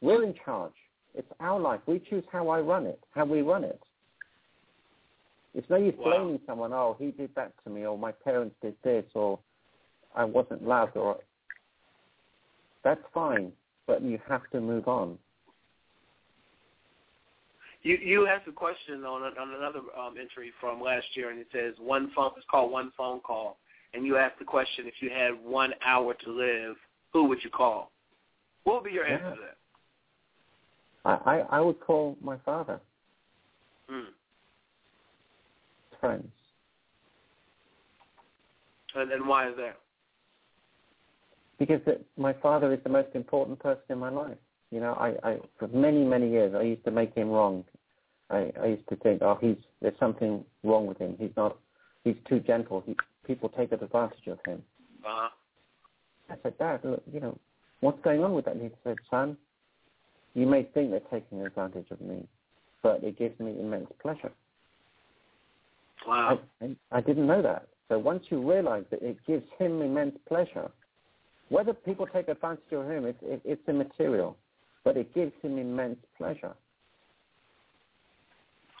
S7: We're in charge. It's our life. We choose how I run it, how we run it. It's no use
S2: Wow.
S7: blaming someone, oh, he did that to me, or my parents did this, or I wasn't loved, or that's fine, but you have to move on.
S2: You you asked a question on on another um, entry from last year, and it says one phone. It's called one phone call, and you asked the question: if you had one hour to live, who would you call? What would be your answer
S7: Yeah.
S2: to that?
S7: I, I, I would call my father,
S2: Mm.
S7: friends.
S2: And, and why is that?
S7: because it, my father is the most important person in my life. You know, I, I for many many years I used to make him wrong. I, I used to think, oh, he's there's something wrong with him. He's not. He's too gentle. He, people take advantage of him.
S2: Uh-huh.
S7: I said, Dad, look, you know, what's going on with that? And he said, Son, you may think they're taking advantage of me, but it gives me immense pleasure.
S2: Wow.
S7: I, I, didn't know that. So once you realize that it gives him immense pleasure, whether people take advantage of him, it, it, it's immaterial, but it gives him immense pleasure.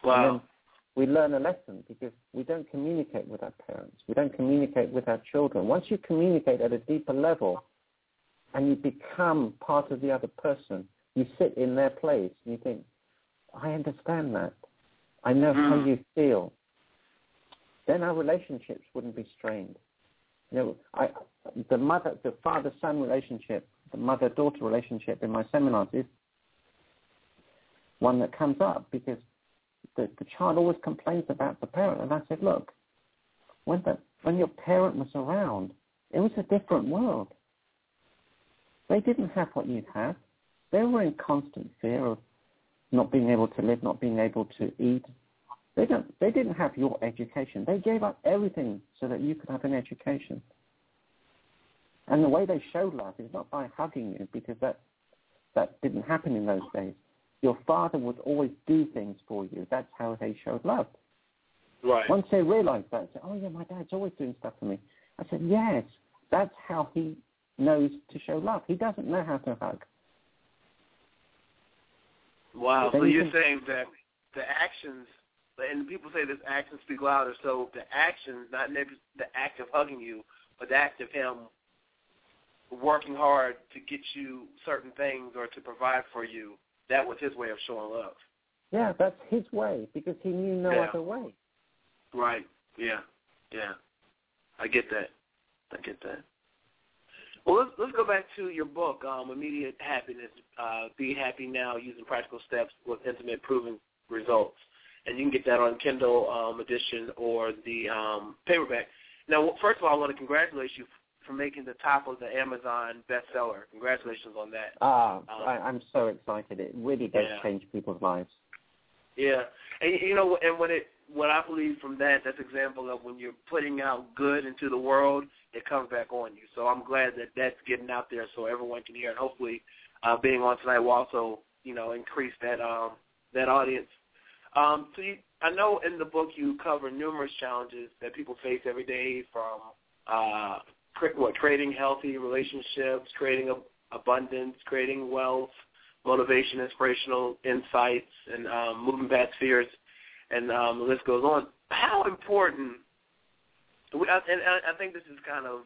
S2: Wow.
S7: we learn a lesson because we don't communicate with our parents. We don't communicate with our children. Once you communicate at a deeper level and you become part of the other person, you sit in their place and you think, I understand that. I know how
S2: Mm.
S7: you feel. Then our relationships wouldn't be strained. You know, I, the mother, the father-son relationship, the mother-daughter relationship in my seminars is one that comes up because the, the child always complains about the parent. And I said, look, when the when your parent was around, it was a different world. They didn't have what you have. They were in constant fear of not being able to live, not being able to eat. They don't. They didn't have your education. They gave up everything so that you could have an education. And the way they showed love is not by hugging you, because that that didn't happen in those days. Your father would always do things for you. That's how they showed love.
S2: Right.
S7: Once they realized that, they said, oh yeah, my dad's always doing stuff for me. I said, yes, that's how he knows to show love. He doesn't know how to hug.
S2: Wow. So
S7: you
S2: you're saying that the actions, and people say this actions speak louder. So the actions, not the act of hugging you, but the act of him working hard to get you certain things or to provide for you, that was his way of showing love.
S7: Yeah, that's his way because he knew no
S2: Yeah.
S7: other way.
S2: Right. Yeah. Yeah. I get that. I get that. Well, let's let's go back to your book, um, Immediate Happiness. Uh, Be happy now, using practical steps with intimate, proven results. And you can get that on Kindle um, edition or the um, paperback. Now, first of all, I want to congratulate you for making the top of the Amazon bestseller. Congratulations on that.
S7: Ah,
S2: Um,
S7: I, I'm so excited. It really does
S2: Yeah.
S7: change people's lives.
S2: Yeah, and you know, and when it, what I believe from that, that's example of when you're putting out good into the world, it comes back on you. So I'm glad that that's getting out there so everyone can hear and Hopefully, uh, being on tonight will also, you know, increase that um that audience. Um, so you, I know in the book you cover numerous challenges that people face every day, from uh, what creating healthy relationships, creating ab- abundance, creating wealth, motivation, inspirational insights, and um, moving past fears, and um, the list goes on. How important? We, I- and I, think this is kind of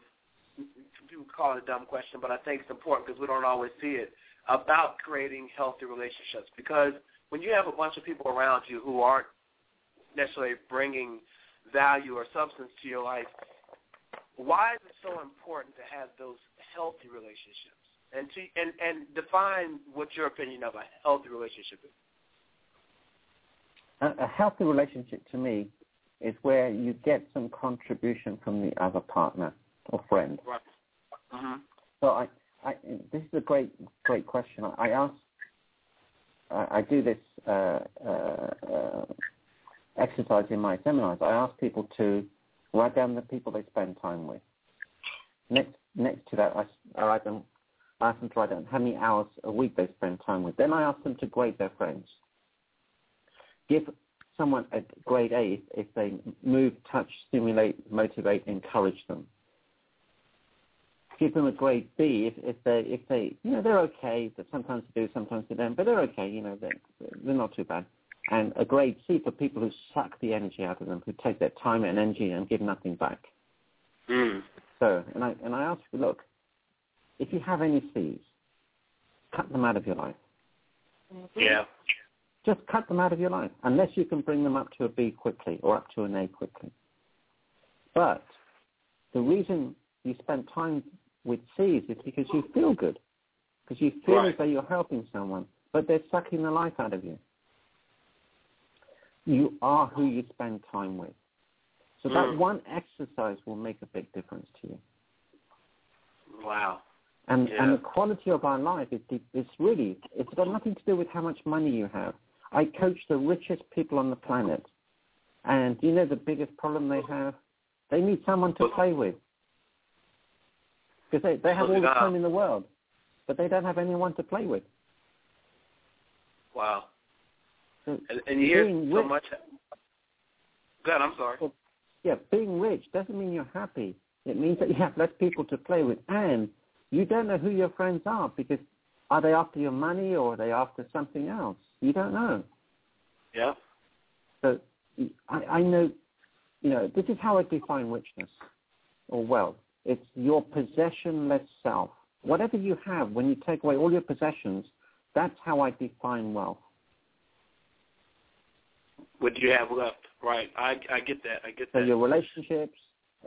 S2: people call it a dumb question, but I think it's important because we don't always see it about creating healthy relationships. Because when you have a bunch of people around you who aren't necessarily bringing value or substance to your life, why is it so important to have those healthy relationships? And to and and define what your opinion of a healthy relationship is.
S7: A healthy relationship to me is where you get some contribution from the other partner or friend.
S2: Right. Mm-hmm.
S7: So I, I, this is a great, great question. I, I ask, I, I do this uh, uh, uh, exercise in my seminars. I ask people to write down the people they spend time with. Next, next to that, I, I write them, I ask them to write down how many hours a week they spend time with. Then I ask them to grade their friends. Give someone a grade A if, if they move, touch, stimulate, motivate, encourage them give them a grade B if, if they if they you know they're okay. That sometimes they do, sometimes they don't, but they're okay. You know they're they're not too bad. And a grade C for people who suck the energy out of them, who take their time and energy and give nothing back.
S2: Mm.
S7: So and I and I ask you, look, if you have any C's, cut them out of your life.
S2: Yeah.
S7: Just cut them out of your life, unless you can bring them up to a B quickly or up to an A quickly. But the reason you spend time with C's is because you feel good, because you feel
S2: Right.
S7: as though you're helping someone, but they're sucking the life out of you. You are who you spend time with. So that
S2: Mm.
S7: one exercise will make a big difference to you.
S2: Wow.
S7: And
S2: Yeah.
S7: and the quality of our life is it's really it's got nothing to do with how much money you have. I coach the richest people on the planet, and you know the biggest problem they have? They need someone to play with because they they have all the time in the world, but they don't have anyone to play with.
S2: Wow.
S7: So
S2: And, and you hear so
S7: rich,
S2: much. God, I'm sorry.
S7: yeah, being rich doesn't mean you're happy. It means that you have less people to play with, and you don't know who your friends are because are they after your money or are they after something else? You don't know.
S2: Yeah.
S7: So I, I know, you know, this is how I define richness or wealth. It's your possessionless self. Whatever you have, when you take away all your possessions, that's how I define wealth.
S2: What do you have left? Right. I I get that. I get
S7: So
S2: that.
S7: your relationships,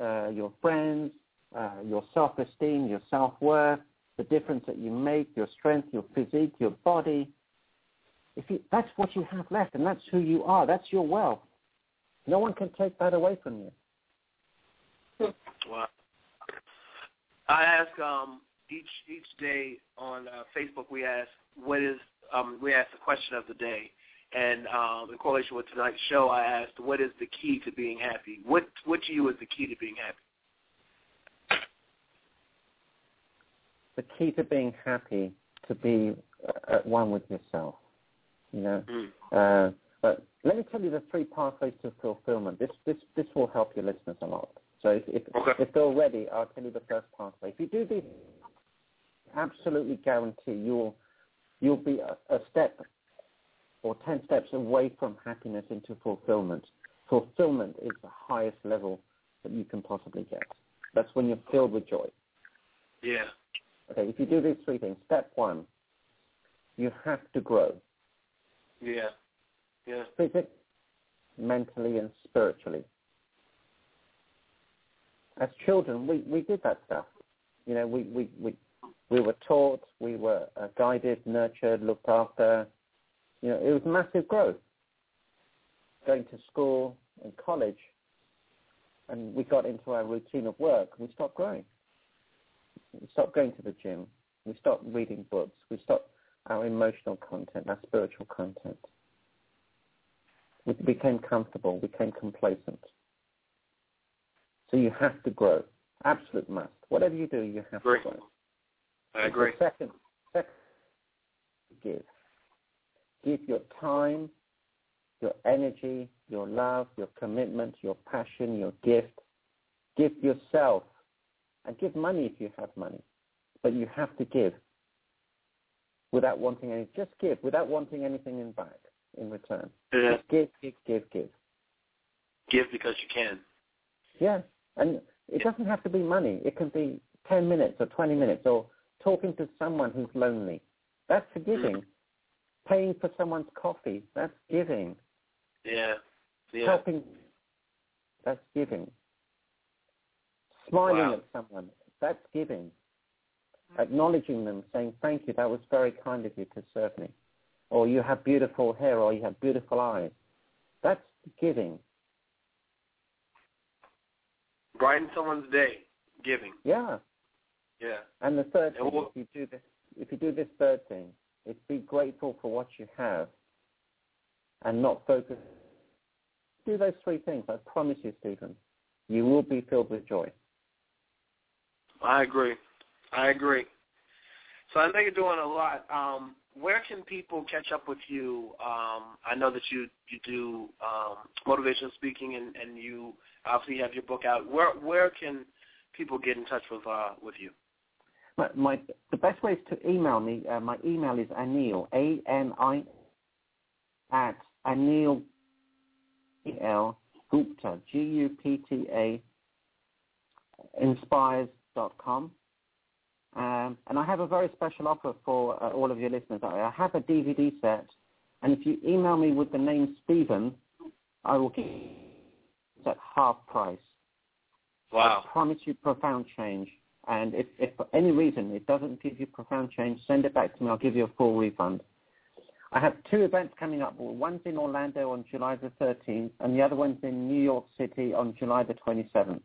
S7: uh, your friends, uh, your self-esteem, your self-worth, the difference that you make, your strength, your physique, your body. If you, that's what you have left, and that's who you are. That's your wealth. No one can take that away from you.
S2: Wow. I ask um, each each day on uh, Facebook. We ask what is um, we ask the question of the day, and um, in correlation with tonight's show, I asked what is the key to being happy. What what to you is the key to being happy?
S7: The key to being happy to be uh, at one with yourself. You know.
S2: Mm.
S7: Uh, but let me tell you the three pathways to fulfillment. This this this will help your listeners a lot. So if if,
S2: Okay.
S7: if they're ready, I'll tell you the first pathway. If you do this, absolutely guarantee you'll you'll be a, a step or ten steps away from happiness into fulfillment. Fulfillment is the highest level that you can possibly get. That's when you're filled with joy.
S2: Yeah.
S7: Okay, if you do these three things, step one, you have to grow
S2: Yeah. Yeah.
S7: mentally, and spiritually. As children, we, we did that stuff. You know, we, we, we, we were taught, we were uh, guided, nurtured, looked after. You know, it was massive growth. Going to school and college, and we got into our routine of work, we stopped growing. We stopped going to the gym. We stopped reading books. We stopped our emotional content, our spiritual content. We became comfortable, became complacent. So you have to grow. Absolute must. Whatever you do, you have
S2: Agree.
S7: to grow.
S2: I agree.
S7: Second, second, give. Give your time, your energy, your love, your commitment, your passion, your gift. Give yourself. And give money if you have money. But you have to give without wanting any. Just give without wanting anything in back, in return.
S2: Yeah.
S7: Just give, give, give, give.
S2: Give because you can.
S7: Yeah, and it doesn't have to be money. It can be 10 minutes or 20 minutes or talking to someone who's lonely. That's giving. Mm. Paying for someone's coffee, that's giving.
S2: Yeah. Yeah.
S7: Helping, that's giving. Smiling
S2: Wow.
S7: at someone, that's giving. Acknowledging them, saying, thank you, that was very kind of you to serve me. Or you have beautiful hair or you have beautiful eyes. That's giving.
S2: Brighten someone's day. Giving.
S7: Yeah.
S2: Yeah.
S7: And the third thing,
S2: what-
S7: if you do this, if you do this third thing, is be grateful for what you have, and not focus. Do those three things. I promise you, Steven, you will be filled with joy.
S2: I agree. I agree. So I know you're doing a lot. Um, where can people catch up with you? Um, I know that you you do um, motivational speaking, and, and you obviously have your book out. Where where can people get in touch with uh, with you?
S7: My, my the best way is to email me. Uh, my email is Anil A N I at Anil E L Gupta G U P T A inspires dot com. Um, and I have a very special offer for uh, all of your listeners. I have a DVD set, and if you email me with the name Steven, I will give it at half price. Wow. I promise you profound change. And if, if for any reason it doesn't give you profound change, send it back to me. I'll give you a full refund. I have two events coming up. One's in Orlando on July the 13th, and the other one's in New York City on July the 27th.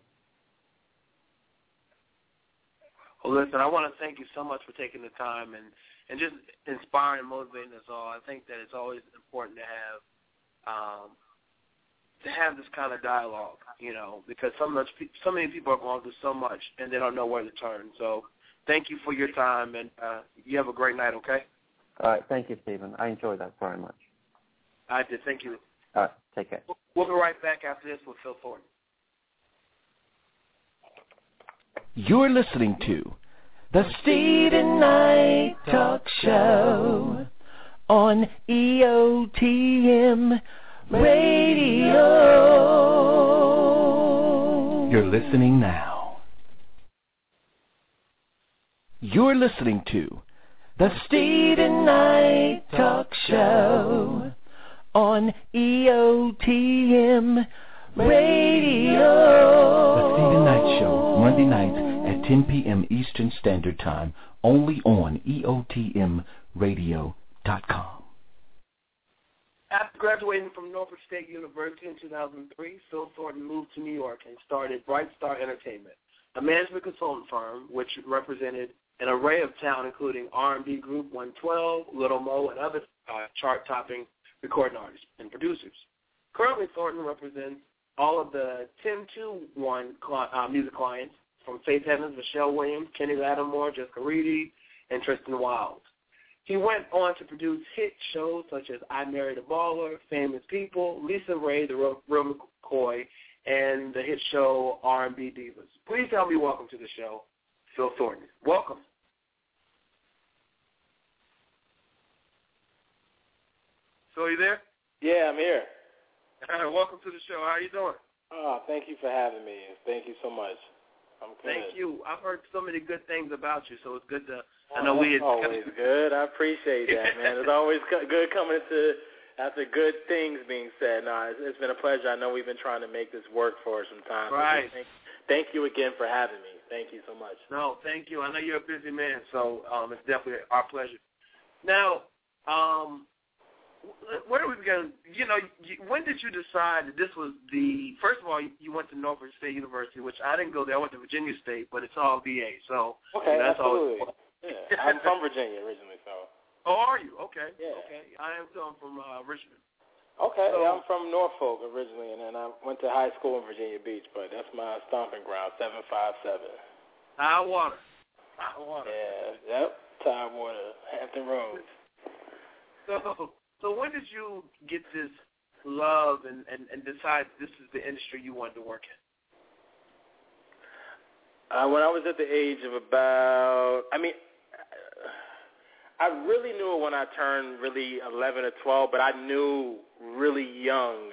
S2: Well, listen, I want to thank you so much for taking the time and and just inspiring and motivating us all. I think that it's always important to have um, to have this kind of dialogue, you know, because so much so many people are going through so much and they don't know where to turn. So, thank you for your time, and uh, you have a great night. Okay.
S7: All right. Thank you, Steven. I enjoyed that very much.
S2: I did. Thank you.
S7: All right. Take care.
S2: We'll be right back after this with Phil Thornton.
S8: You're listening to the Steven Knight Talk Show on EOTM Radio. You're listening now. You're listening to the Steven Knight Talk Show on EOTM Radio. The Steven Knight Show, Monday nights at 10 p.m. Eastern Standard Time, only on EOTMRadio.com.
S2: After graduating from Norfolk State University in 2003, Phil Thornton moved to New York and started Bright Star Entertainment, a management consultant firm which represented an array of talent including R&B group 112, Little Mo, and other uh, chart-topping recording artists and producers. Currently, Thornton represents all of the 10-2-1 cli- uh, music clients from Faith Evans, Michelle Williams, Kenny Lattimore, Jessica Reedy, and Tristan Wilds. He went on to produce hit shows such as I Married a Baller, Famous People, LisaRaye, The Real, Real McCoy, and the hit show R&B Divas. Please tell me welcome to the show, Phil Thornton. Welcome. So are you there?
S9: Yeah, I'm here.
S2: welcome to the show. How are you doing?
S9: Oh, thank you for having me. Thank you so much. I'm good.
S2: Thank you. I've heard so many good things about you, so it's good to. I
S9: Oh,
S2: know we.
S9: that's always good. I appreciate that, man. It's always good coming into after good things being said. No, it's, it's been a pleasure. I know we've been trying to make this work for some time.
S2: Right.
S9: Thank, thank you again for having me. Thank you so much.
S2: No, thank you. I know you're a busy man, so um, it's definitely our pleasure. Now, um, where are we begin? You know, you, when did you decide that this was the first of all? You, you went to Norfolk State University, which I didn't go there. I went to Virginia State, but it's all VA. So
S9: Okay,
S2: you know, that's
S9: absolutely.
S2: always.
S9: Yeah, I'm from Virginia originally, so.
S2: Oh, are you? Okay.
S9: Yeah.
S2: Okay. I am too. I'm from uh, Richmond.
S9: Okay,
S2: So-
S9: I'm from Norfolk originally, and then I went to high school in Virginia Beach, but that's my stomping ground, 757.
S2: High water. High water.
S9: Yeah, yep, Tidewater, Hampton Roads.
S2: So, so when did you get this love and, and, and decide this is the industry you wanted to work in?
S9: Uh, when I was at the age of about, I mean, I really knew it when I turned really 11 or 12, but I knew really young.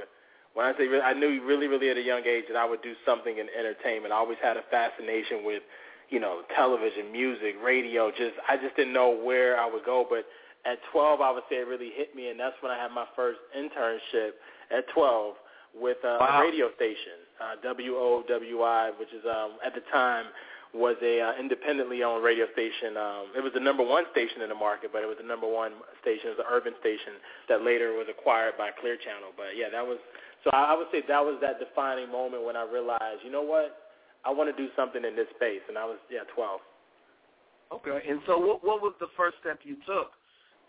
S9: When I say really, I knew really, really at a young age that I would do something in entertainment. I always had a fascination with, you know, television, music, radio. Just I just didn't know where I would go. But at 12, I would say it really hit me, and that's when I had my first internship at 12 with uh,
S2: Wow.
S9: a radio station, uh, WOWI, which is um, at the time was a uh, independently owned radio station. Um, it was the number one station in the market, but it was the number one station. It was an urban station that later was acquired by Clear Channel. But yeah, that was so. I, I would say that was that defining moment when I realized, you know what, I want to do something in this space. And I was yeah, 12.
S2: Okay. And so what, what was the first step you took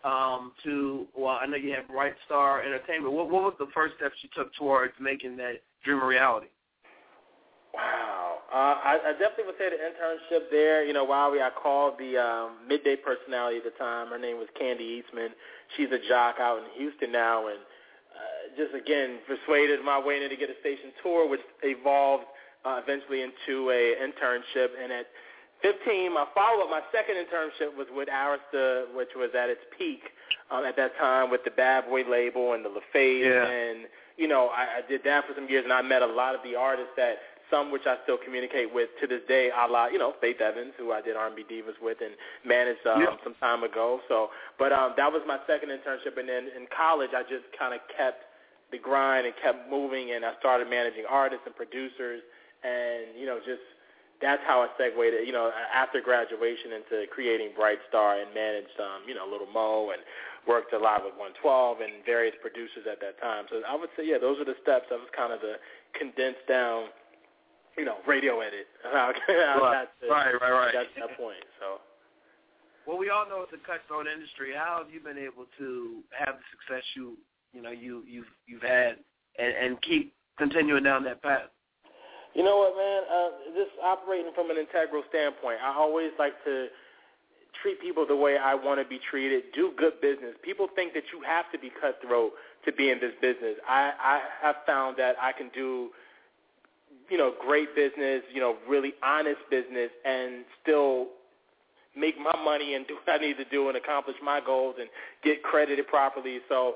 S2: um, to, well, I know you had Bright Star Entertainment. What, what was the first steps you took towards making that dream a reality?
S9: Wow. Uh, I, I definitely would say the internship there, you know, while we, I called the um, midday personality at the time. Her name was Kandi Eastman. She's a jock out in Houston now, and uh, just again persuaded my way in to get a station tour, which evolved uh, eventually into a internship. And at 15, my follow-up, my second internship was with Arista, which was at its peak um, at that time with the Bad Boy label and the LaFace.
S2: Yeah.
S9: And, you know, I, I did that for some years, and I met a lot of the artists that some which I still communicate with to this day, a la, you know, Faith Evans, who I did R&B Divas with and managed um,
S2: Yeah.
S9: some time ago. So, but um, that was my second internship, and then in college, I just kind of kept the grind and kept moving, and I started managing artists and producers, and you know, just that's how I segued, you know, after graduation into creating Bright Star and managed, um, you know, Little Mo and worked a lot with 112 and various producers at that time. So I would say, yeah, those are the steps. That was kind of the condensed down, you know, radio edit. How, how I to,
S2: right, right, right.
S9: got that point. So.
S2: Well, we all know it's a cutthroat industry. How have you been able to have the success you, you know, you you've you've had, and, and keep continuing down that path?
S9: You know what, man? Uh, just operating from an integral standpoint, I always like to treat people the way I want to be treated. Do good business. People think that you have to be cutthroat to be in this business. I, I have found that I can do, you know, great business, you know, really honest business, and still make my money and do what I need to do and accomplish my goals and get credited properly. So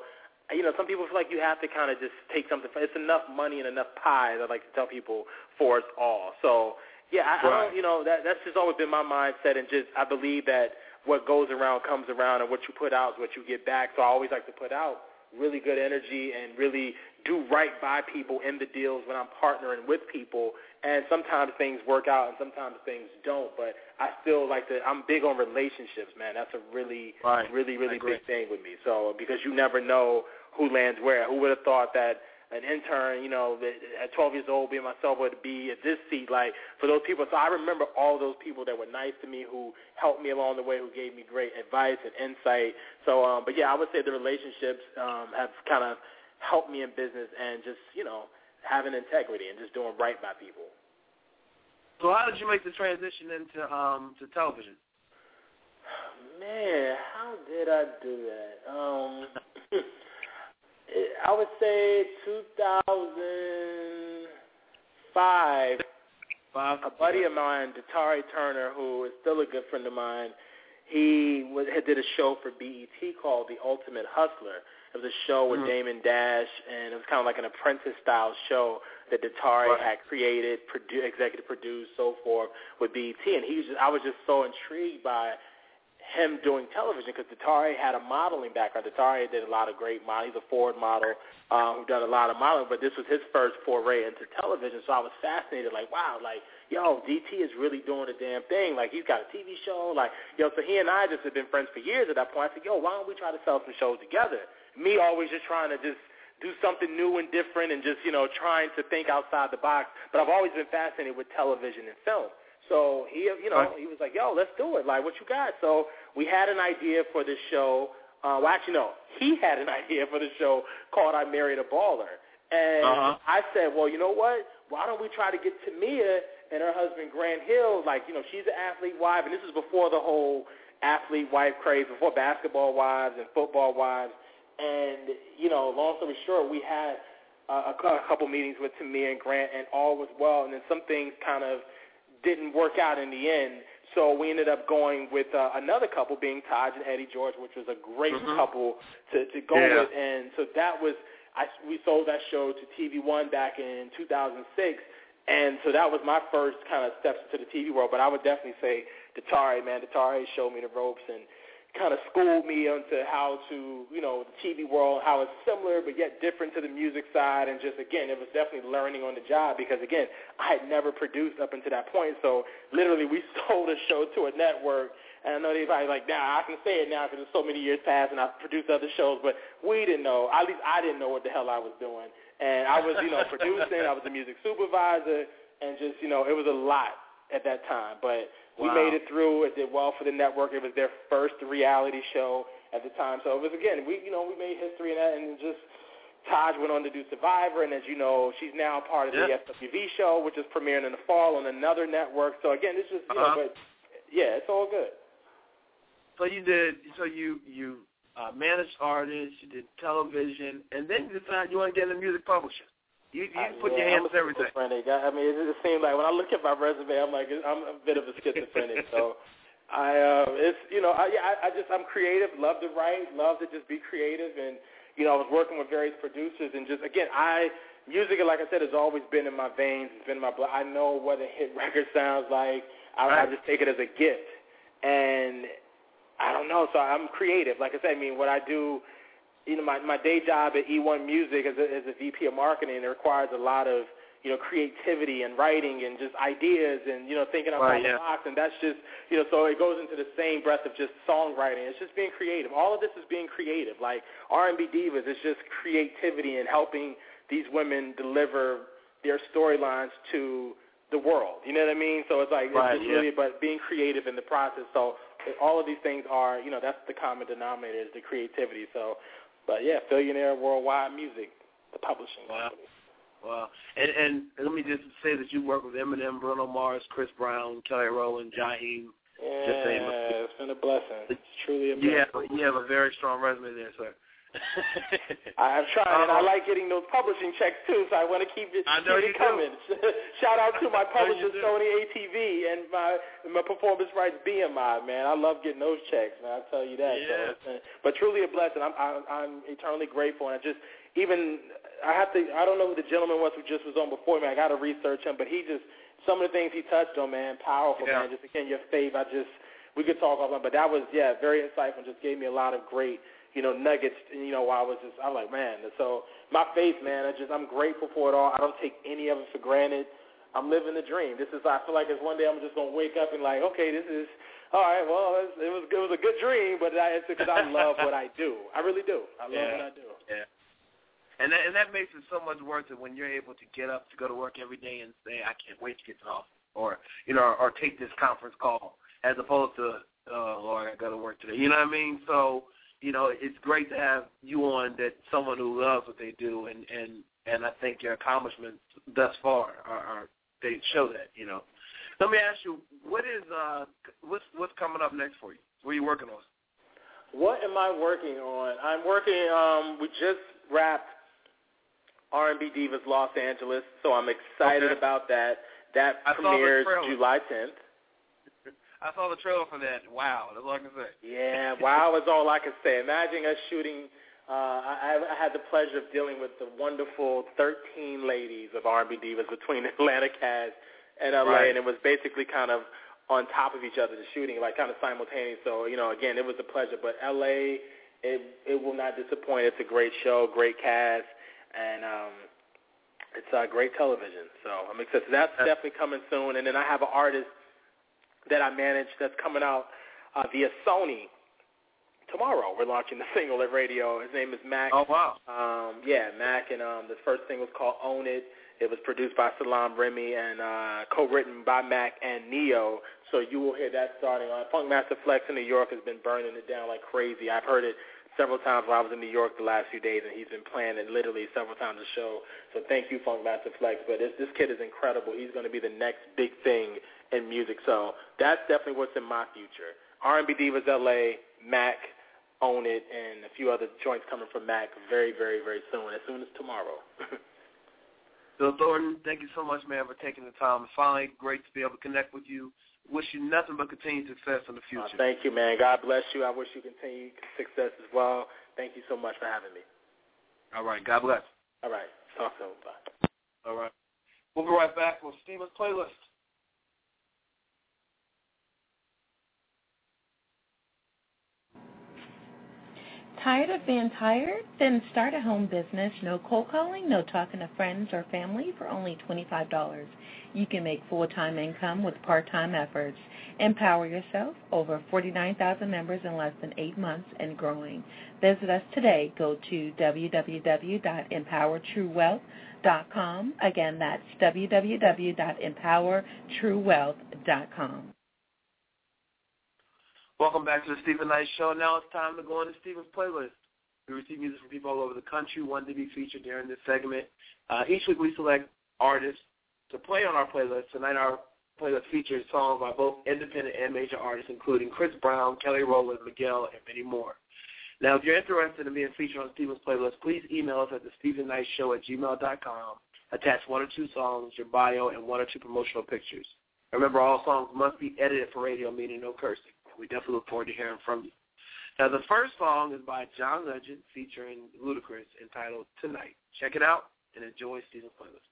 S9: you know, some people feel like you have to kind of just take something. It's enough money and enough pies. I like to tell people for us all. So yeah, I, I don't, you know, that that's just always been my mindset, and just I believe that what goes around comes around, and what you put out is what you get back. So I always like to put out really good energy and really do right by people in the deals when I'm partnering with people. And sometimes things work out and sometimes things don't. But I still like to. I'm big on relationships, man. That's a really,
S2: Right.
S9: really, really big thing with me. So because you never know who lands where. Who would have thought that an intern, you know, at 12 years old, being myself, would be at this seat. Like for those people, so I remember all those people that were nice to me, who helped me along the way, who gave me great advice and insight. So, um, but yeah, I would say the relationships um, have kind of helped me in business and just you know having integrity and just doing right by people.
S2: So how did you make the transition into um to television?
S9: Man, how did I do that? Um, I would say 2005.
S2: Five.
S9: A buddy of mine, Datari Turner, who is still a good friend of mine, he was, had did a show for BET called The Ultimate Hustler. It was a show with
S2: Mhm.
S9: Damon Dash, and it was kind of like an apprentice-style show that Datari
S2: Right.
S9: had created, produ- executive produced, so forth, with BET. And he was just, I was just so intrigued by him doing television because Datari had a modeling background. Datari did a lot of great modeling. He's a Ford model um, who done a lot of modeling, but this was his first foray into television. So I was fascinated, like, wow, like, yo, DT is really doing a damn thing. Like, he's got a TV show. Like, yo, so he and I just have been friends for years at that point. I said, yo, why don't we try to sell some shows together? Me always just trying to just do something new and different and just, you know, trying to think outside the box. But I've always been fascinated with television and film. So he, you know, he was like, "Yo, let's do it. Like, what you got?" So we had an idea for this show. Uh, well, actually, no, he had an idea for the show called "I Married a Baller," and
S2: Uh-huh.
S9: I said, "Well, you know what? Why don't we try to get Tamia and her husband Grant Hill? Like, you know, she's an athlete wife, and this is before the whole athlete wife craze, before basketball wives and football wives. And you know, long story short, we had uh, a, a couple meetings with Tamia and Grant, and all was well. And then some things kind of didn't work out in the end. So we ended up going with uh, another couple, being Taj and Eddie George, which was a great
S2: Mhm.
S9: couple to, to go
S2: Yeah.
S9: with. And so that was, I, we sold that show to TV One back in 2006. And so that was my first kind of steps into the TV world. But I would definitely say Datari, man, Datari showed me the ropes and kind of schooled me onto how to, you know, the TV world, how it's similar but yet different to the music side. And just, again, it was definitely learning on the job because, again, I had never produced up until that point. So literally we sold a show to a network. And I know they probably like, nah, I can say it now because it's so many years past and I've produced other shows. But we didn't know. At least I didn't know what the hell I was doing. And I was, you know, producing. I was a music supervisor. And just, you know, it was a lot at that time. But we
S2: Wow.
S9: made it through. It did well for the network. It was their first reality show at the time. So it was again, we you know we made history in that, and just Taj went on to do Survivor, and as you know, she's now part of
S2: Yeah.
S9: the SWV show, which is premiering in the fall on another network. So again, it's just you
S2: Uh-huh.
S9: know, but yeah, it's all good.
S2: So you did. So you you uh, managed artists. You did television, and then you decided you want to get into music publishing. You you
S9: Uh,
S2: put
S9: yeah,
S2: your hands
S9: I'm a
S2: everything.
S9: schizophrenic. I, I mean, it, it seems like when I look at my resume, I'm like, I'm a bit of a schizophrenic. so I, uh, it's you know, I, yeah, I, I just I'm creative, love to write, love to just be creative, and you know, I was working with various producers, and just again, I music, like I said, has always been in my veins. It's been in my blood. I know what a hit record sounds like. I, I just take it as a gift, and I don't know. So I'm creative. Like I said, I mean, what I do you know, my my day job at E1 Music as a, as a VP of marketing it requires a lot of you know creativity and writing and just ideas and you know thinking outside
S2: Right, yeah.
S9: the box and that's just you know so it goes into the same breath of just songwriting. It's just being creative. All of this is being creative. Like R&B divas, it's just creativity and helping these women deliver their storylines to the world. You know what I mean? So it's like
S2: Right,
S9: it's just
S2: yeah.
S9: really but being creative in the process. So all of these things are, you know, that's the common denominator is the creativity. So, but yeah, Billionaire Worldwide Music, the publishing
S2: Wow.
S9: company.
S2: Wow. And, and let me just say that you work with Eminem, Bruno Mars, Chris Brown, Kelly Rowland, Jaheim.
S9: Yeah,
S2: Just saying,
S9: it's been a blessing. It's truly a
S2: You have you have a very strong resume there, sir.
S9: I- I'm trying, and I like getting those publishing checks too, so I want to keep it,
S2: I know
S9: keep it coming. Shout out to my publisher. Sony ATV, and my my performance rights BMI. Man, I love getting those checks, man. I tell you that. So,
S2: Yeah.
S9: Uh, it's but truly a blessing. I'm, I'm I'm eternally grateful, and I just even I have to. I don't know who the gentleman was who just was on before me. I got to research him, but he just some of the things he touched on, man, powerful,
S2: Yeah.
S9: man. Just again, your faith. I just we could talk offline, but that was yeah, very insightful. Just gave me a lot of great you know, nuggets. You know, while I was just, I'm like, man. So my faith, man, I just, I'm grateful for it all. I don't take any of it for granted. I'm living the dream. This is, I feel like it's one day I'm just gonna wake up and like, okay, this is, all right. Well, it was, it was, it was a good dream, but I, it's because I love what I do. I really do. I love
S2: Yeah.
S9: what I do.
S2: Yeah. And that, and that makes it so much worth it when you're able to get up to go to work every day and say, I can't wait to get to the office, or you know, or, or take this conference call, as opposed to, oh Lord, I got to work today. You know what I mean? So, you know, it's great to have you on that someone who loves what they do, and and and I think your accomplishments thus far are, are they show that. You know. Let me ask you, what is uh, what's what's coming up next for you? What are you working on?
S9: What am I working on? I'm working. Um, we just wrapped R&B Divas Los Angeles, so I'm excited
S2: Okay.
S9: about that. That
S2: I
S9: premieres. July 10th.
S2: I saw the trailer for that. Wow, that's all I can say.
S9: Yeah, wow is all I can say. Imagine us shooting. Uh, I, I had the pleasure of dealing with the wonderful 13 ladies of R&B Divas between Atlanta cast and LA,
S2: Right.
S9: and it was basically kind of on top of each other, the shooting, like kind of simultaneous. So, you know, again, it was a pleasure. But LA, it it will not disappoint. It's a great show, great cast, and um, it's uh, great television. So I'm excited. That's definitely coming soon. And then I have an artist that I manage that's coming out uh, via Sony tomorrow. We're launching the single at radio. His name is Mack.
S2: Oh wow.
S9: Um, yeah, Mack, and um, the first single is called Own It. It was produced by Salaam Remi and uh, co-written by Mack and Neo. So you will hear that starting on. Funk Master Flex in New York has been burning it down like crazy. I've heard it several times while I was in New York the last few days, and he's been playing it literally several times a show. So thank you, Funk Master Flex. But this, this kid is incredible. He's going to be the next big thing in music. So that's definitely what's in my future. R&B Divas LA, Mack, Own It, and a few other joints coming from Mack very, very, very soon, as soon as tomorrow.
S2: Phil Thornton, thank you so much, man, for taking the time. It's finally great to be able to connect with you. Wish you nothing but continued success in the future.
S9: Uh, thank you, man. God bless you. I wish you continue success as well. Thank you so much for having me.
S2: All right. God bless.
S9: All right. Talk soon. Bye.
S2: All right. We'll be right back with Steven's playlist.
S10: Tired of being tired? Then start a home business. No cold calling, no talking to friends or family for only $25. You can make full-time income with part-time efforts. Empower yourself. Over 49,000 members in less than eight months and growing. Visit us today. Go to www.empowertruewealth.com. Again, that's www.empowertruewealth.com.
S2: Welcome back to the Steven Knight Show. Now it's time to go into Steven's playlist. We receive music from people all over the country, one to be featured during this segment. Uh, each week we select artists to play on our playlist. Tonight our playlist features songs by both independent and major artists, including Chris Brown, Kelly Rowland, Miguel, and many more. Now, if you're interested in being featured on Steven's playlist, please email us at the Steven Knight at gmail.com. Attach one or two songs, your bio, and one or two promotional pictures. Remember, all songs must be edited for radio, meaning no cursing. We definitely look forward to hearing from you. Now, the first song is by John Legend featuring Ludacris entitled Tonight. Check it out and enjoy Steven's playlist.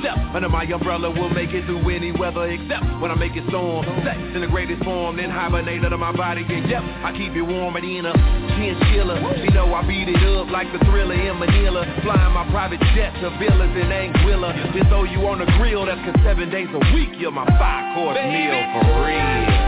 S11: step. Under my umbrella, we'll make it through any weather except when I make it storm. Sex in the greatest form, then hibernate under my body. And yep, I keep it warm and in a chinchilla. You know I beat it up like the thriller in Manila. Flying my private jet to villas in Anguilla. Then throw you on the grill, that's cause seven days a week, you're my five course meal for real.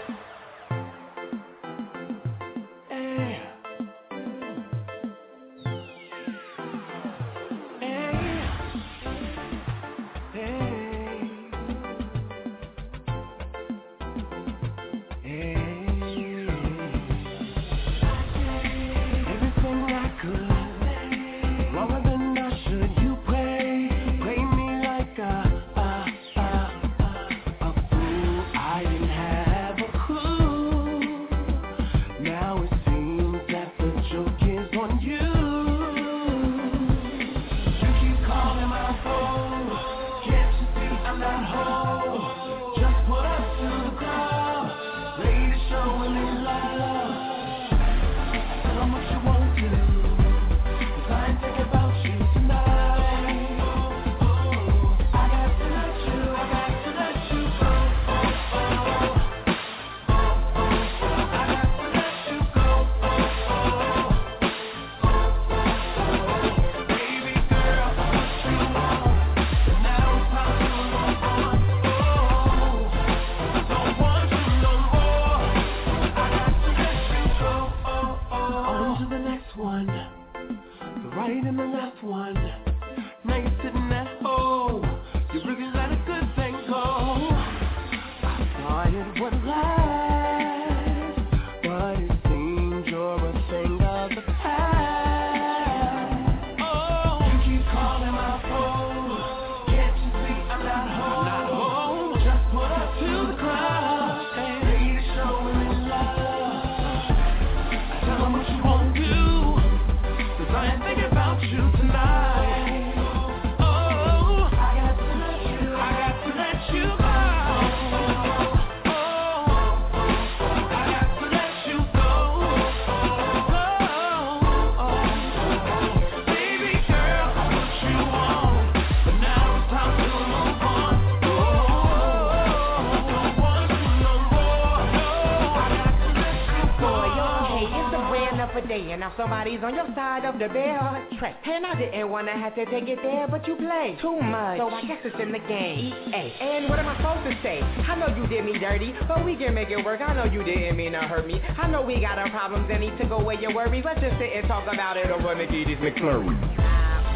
S1: bodies on your
S12: side of the bed track. And I didn't wanna have to take it there, but you play too much. So I guess it's in the game. EA. And what am I supposed to say? I know you did me dirty, but we can make it work. I know you didn't mean to hurt me. I know we got our problems and need to go away your worries. Let's just sit and talk about it over McGee's McClurry.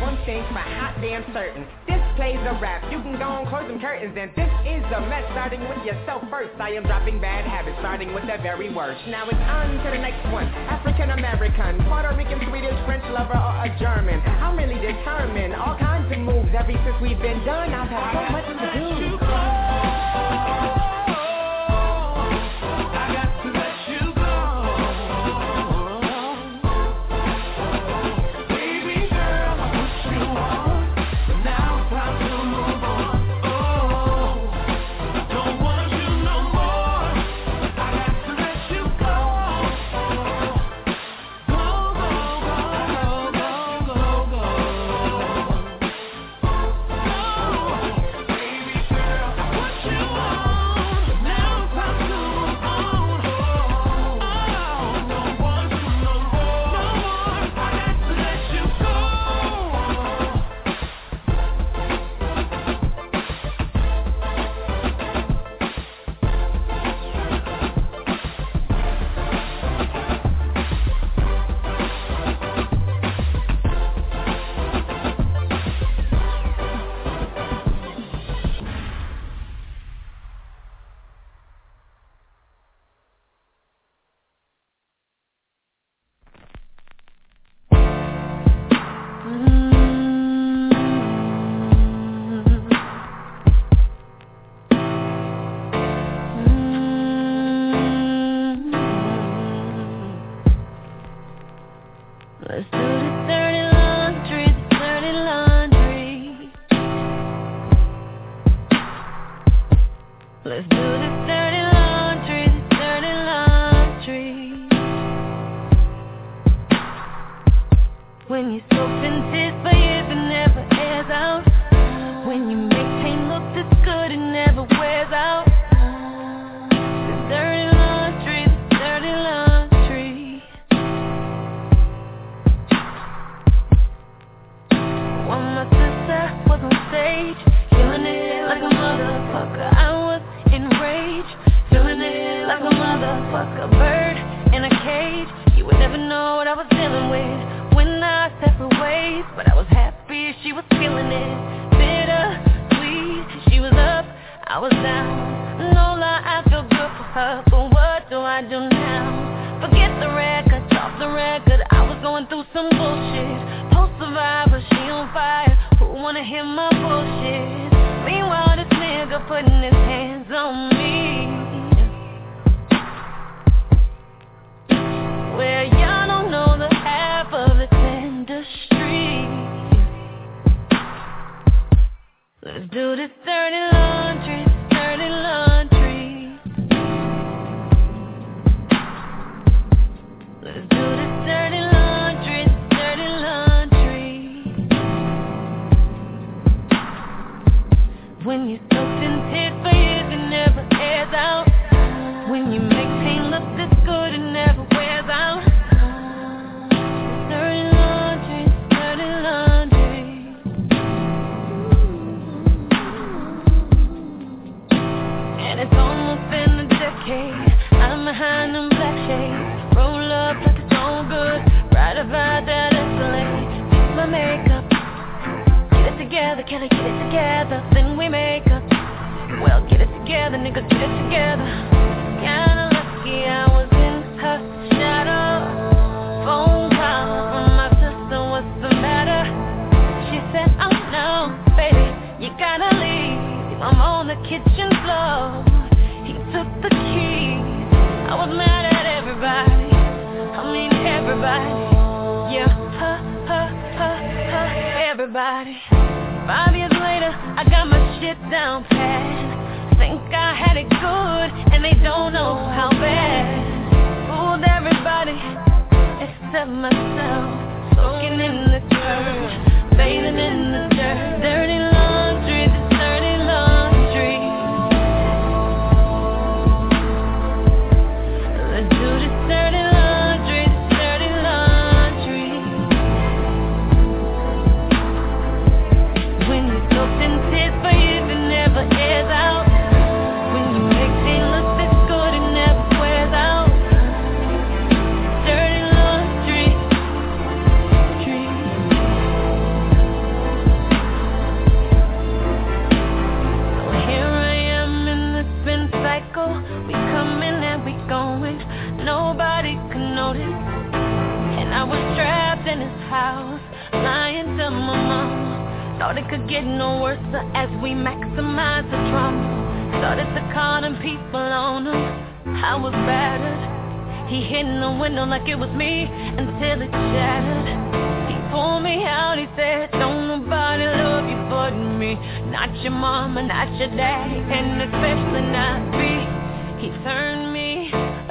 S12: One thing for hot damn certain. This plays a rap. You can go and close some curtains and this is a mess, starting with yourself first. I am dropping bad habits, starting with the very worst. Now it's on to the next one. African American, Puerto Rican, Swedish, French lover, or a German. I'm really determined. All kinds of moves ever since we've been done. I've had so much to do.
S1: thing is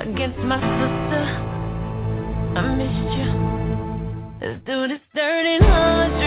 S1: against my sister. I missed you. Let's do this dirty laundry,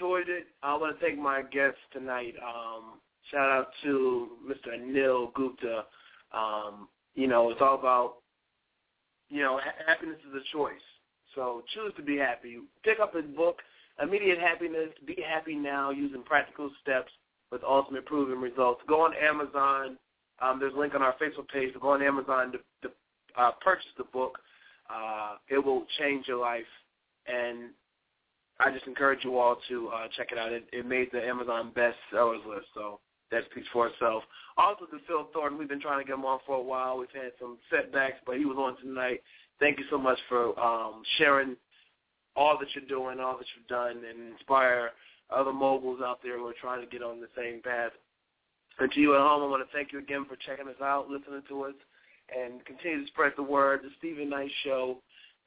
S2: enjoyed it. I want to thank my guests tonight. Um, shout out to Mr. Anil Gupta. Um, you know, it's all about, you know, ha- happiness is a choice. So choose to be happy. Pick up his book, Immediate Happiness, Be Happy Now, using practical steps with ultimate proven results. Go on Amazon. Um, there's a link on our Facebook page. Go on Amazon to, to uh, purchase the book. Uh, it will change your life. And I just encourage you all to uh, check it out. It, it made the Amazon best sellers list, so that speaks for itself. Also to Phil Thornton, we've been trying to get him on for a while. We've had some setbacks, but he was on tonight. Thank you so much for um, sharing all that you're doing, all that you've done, and inspire other moguls out there who are trying to get on the same path. And to you at home, I want to thank you again for checking us out, listening to us, and continue to spread the word. The Steven Knight Show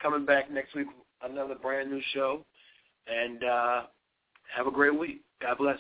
S2: coming back next week, another brand new show and uh, have a great week. God bless.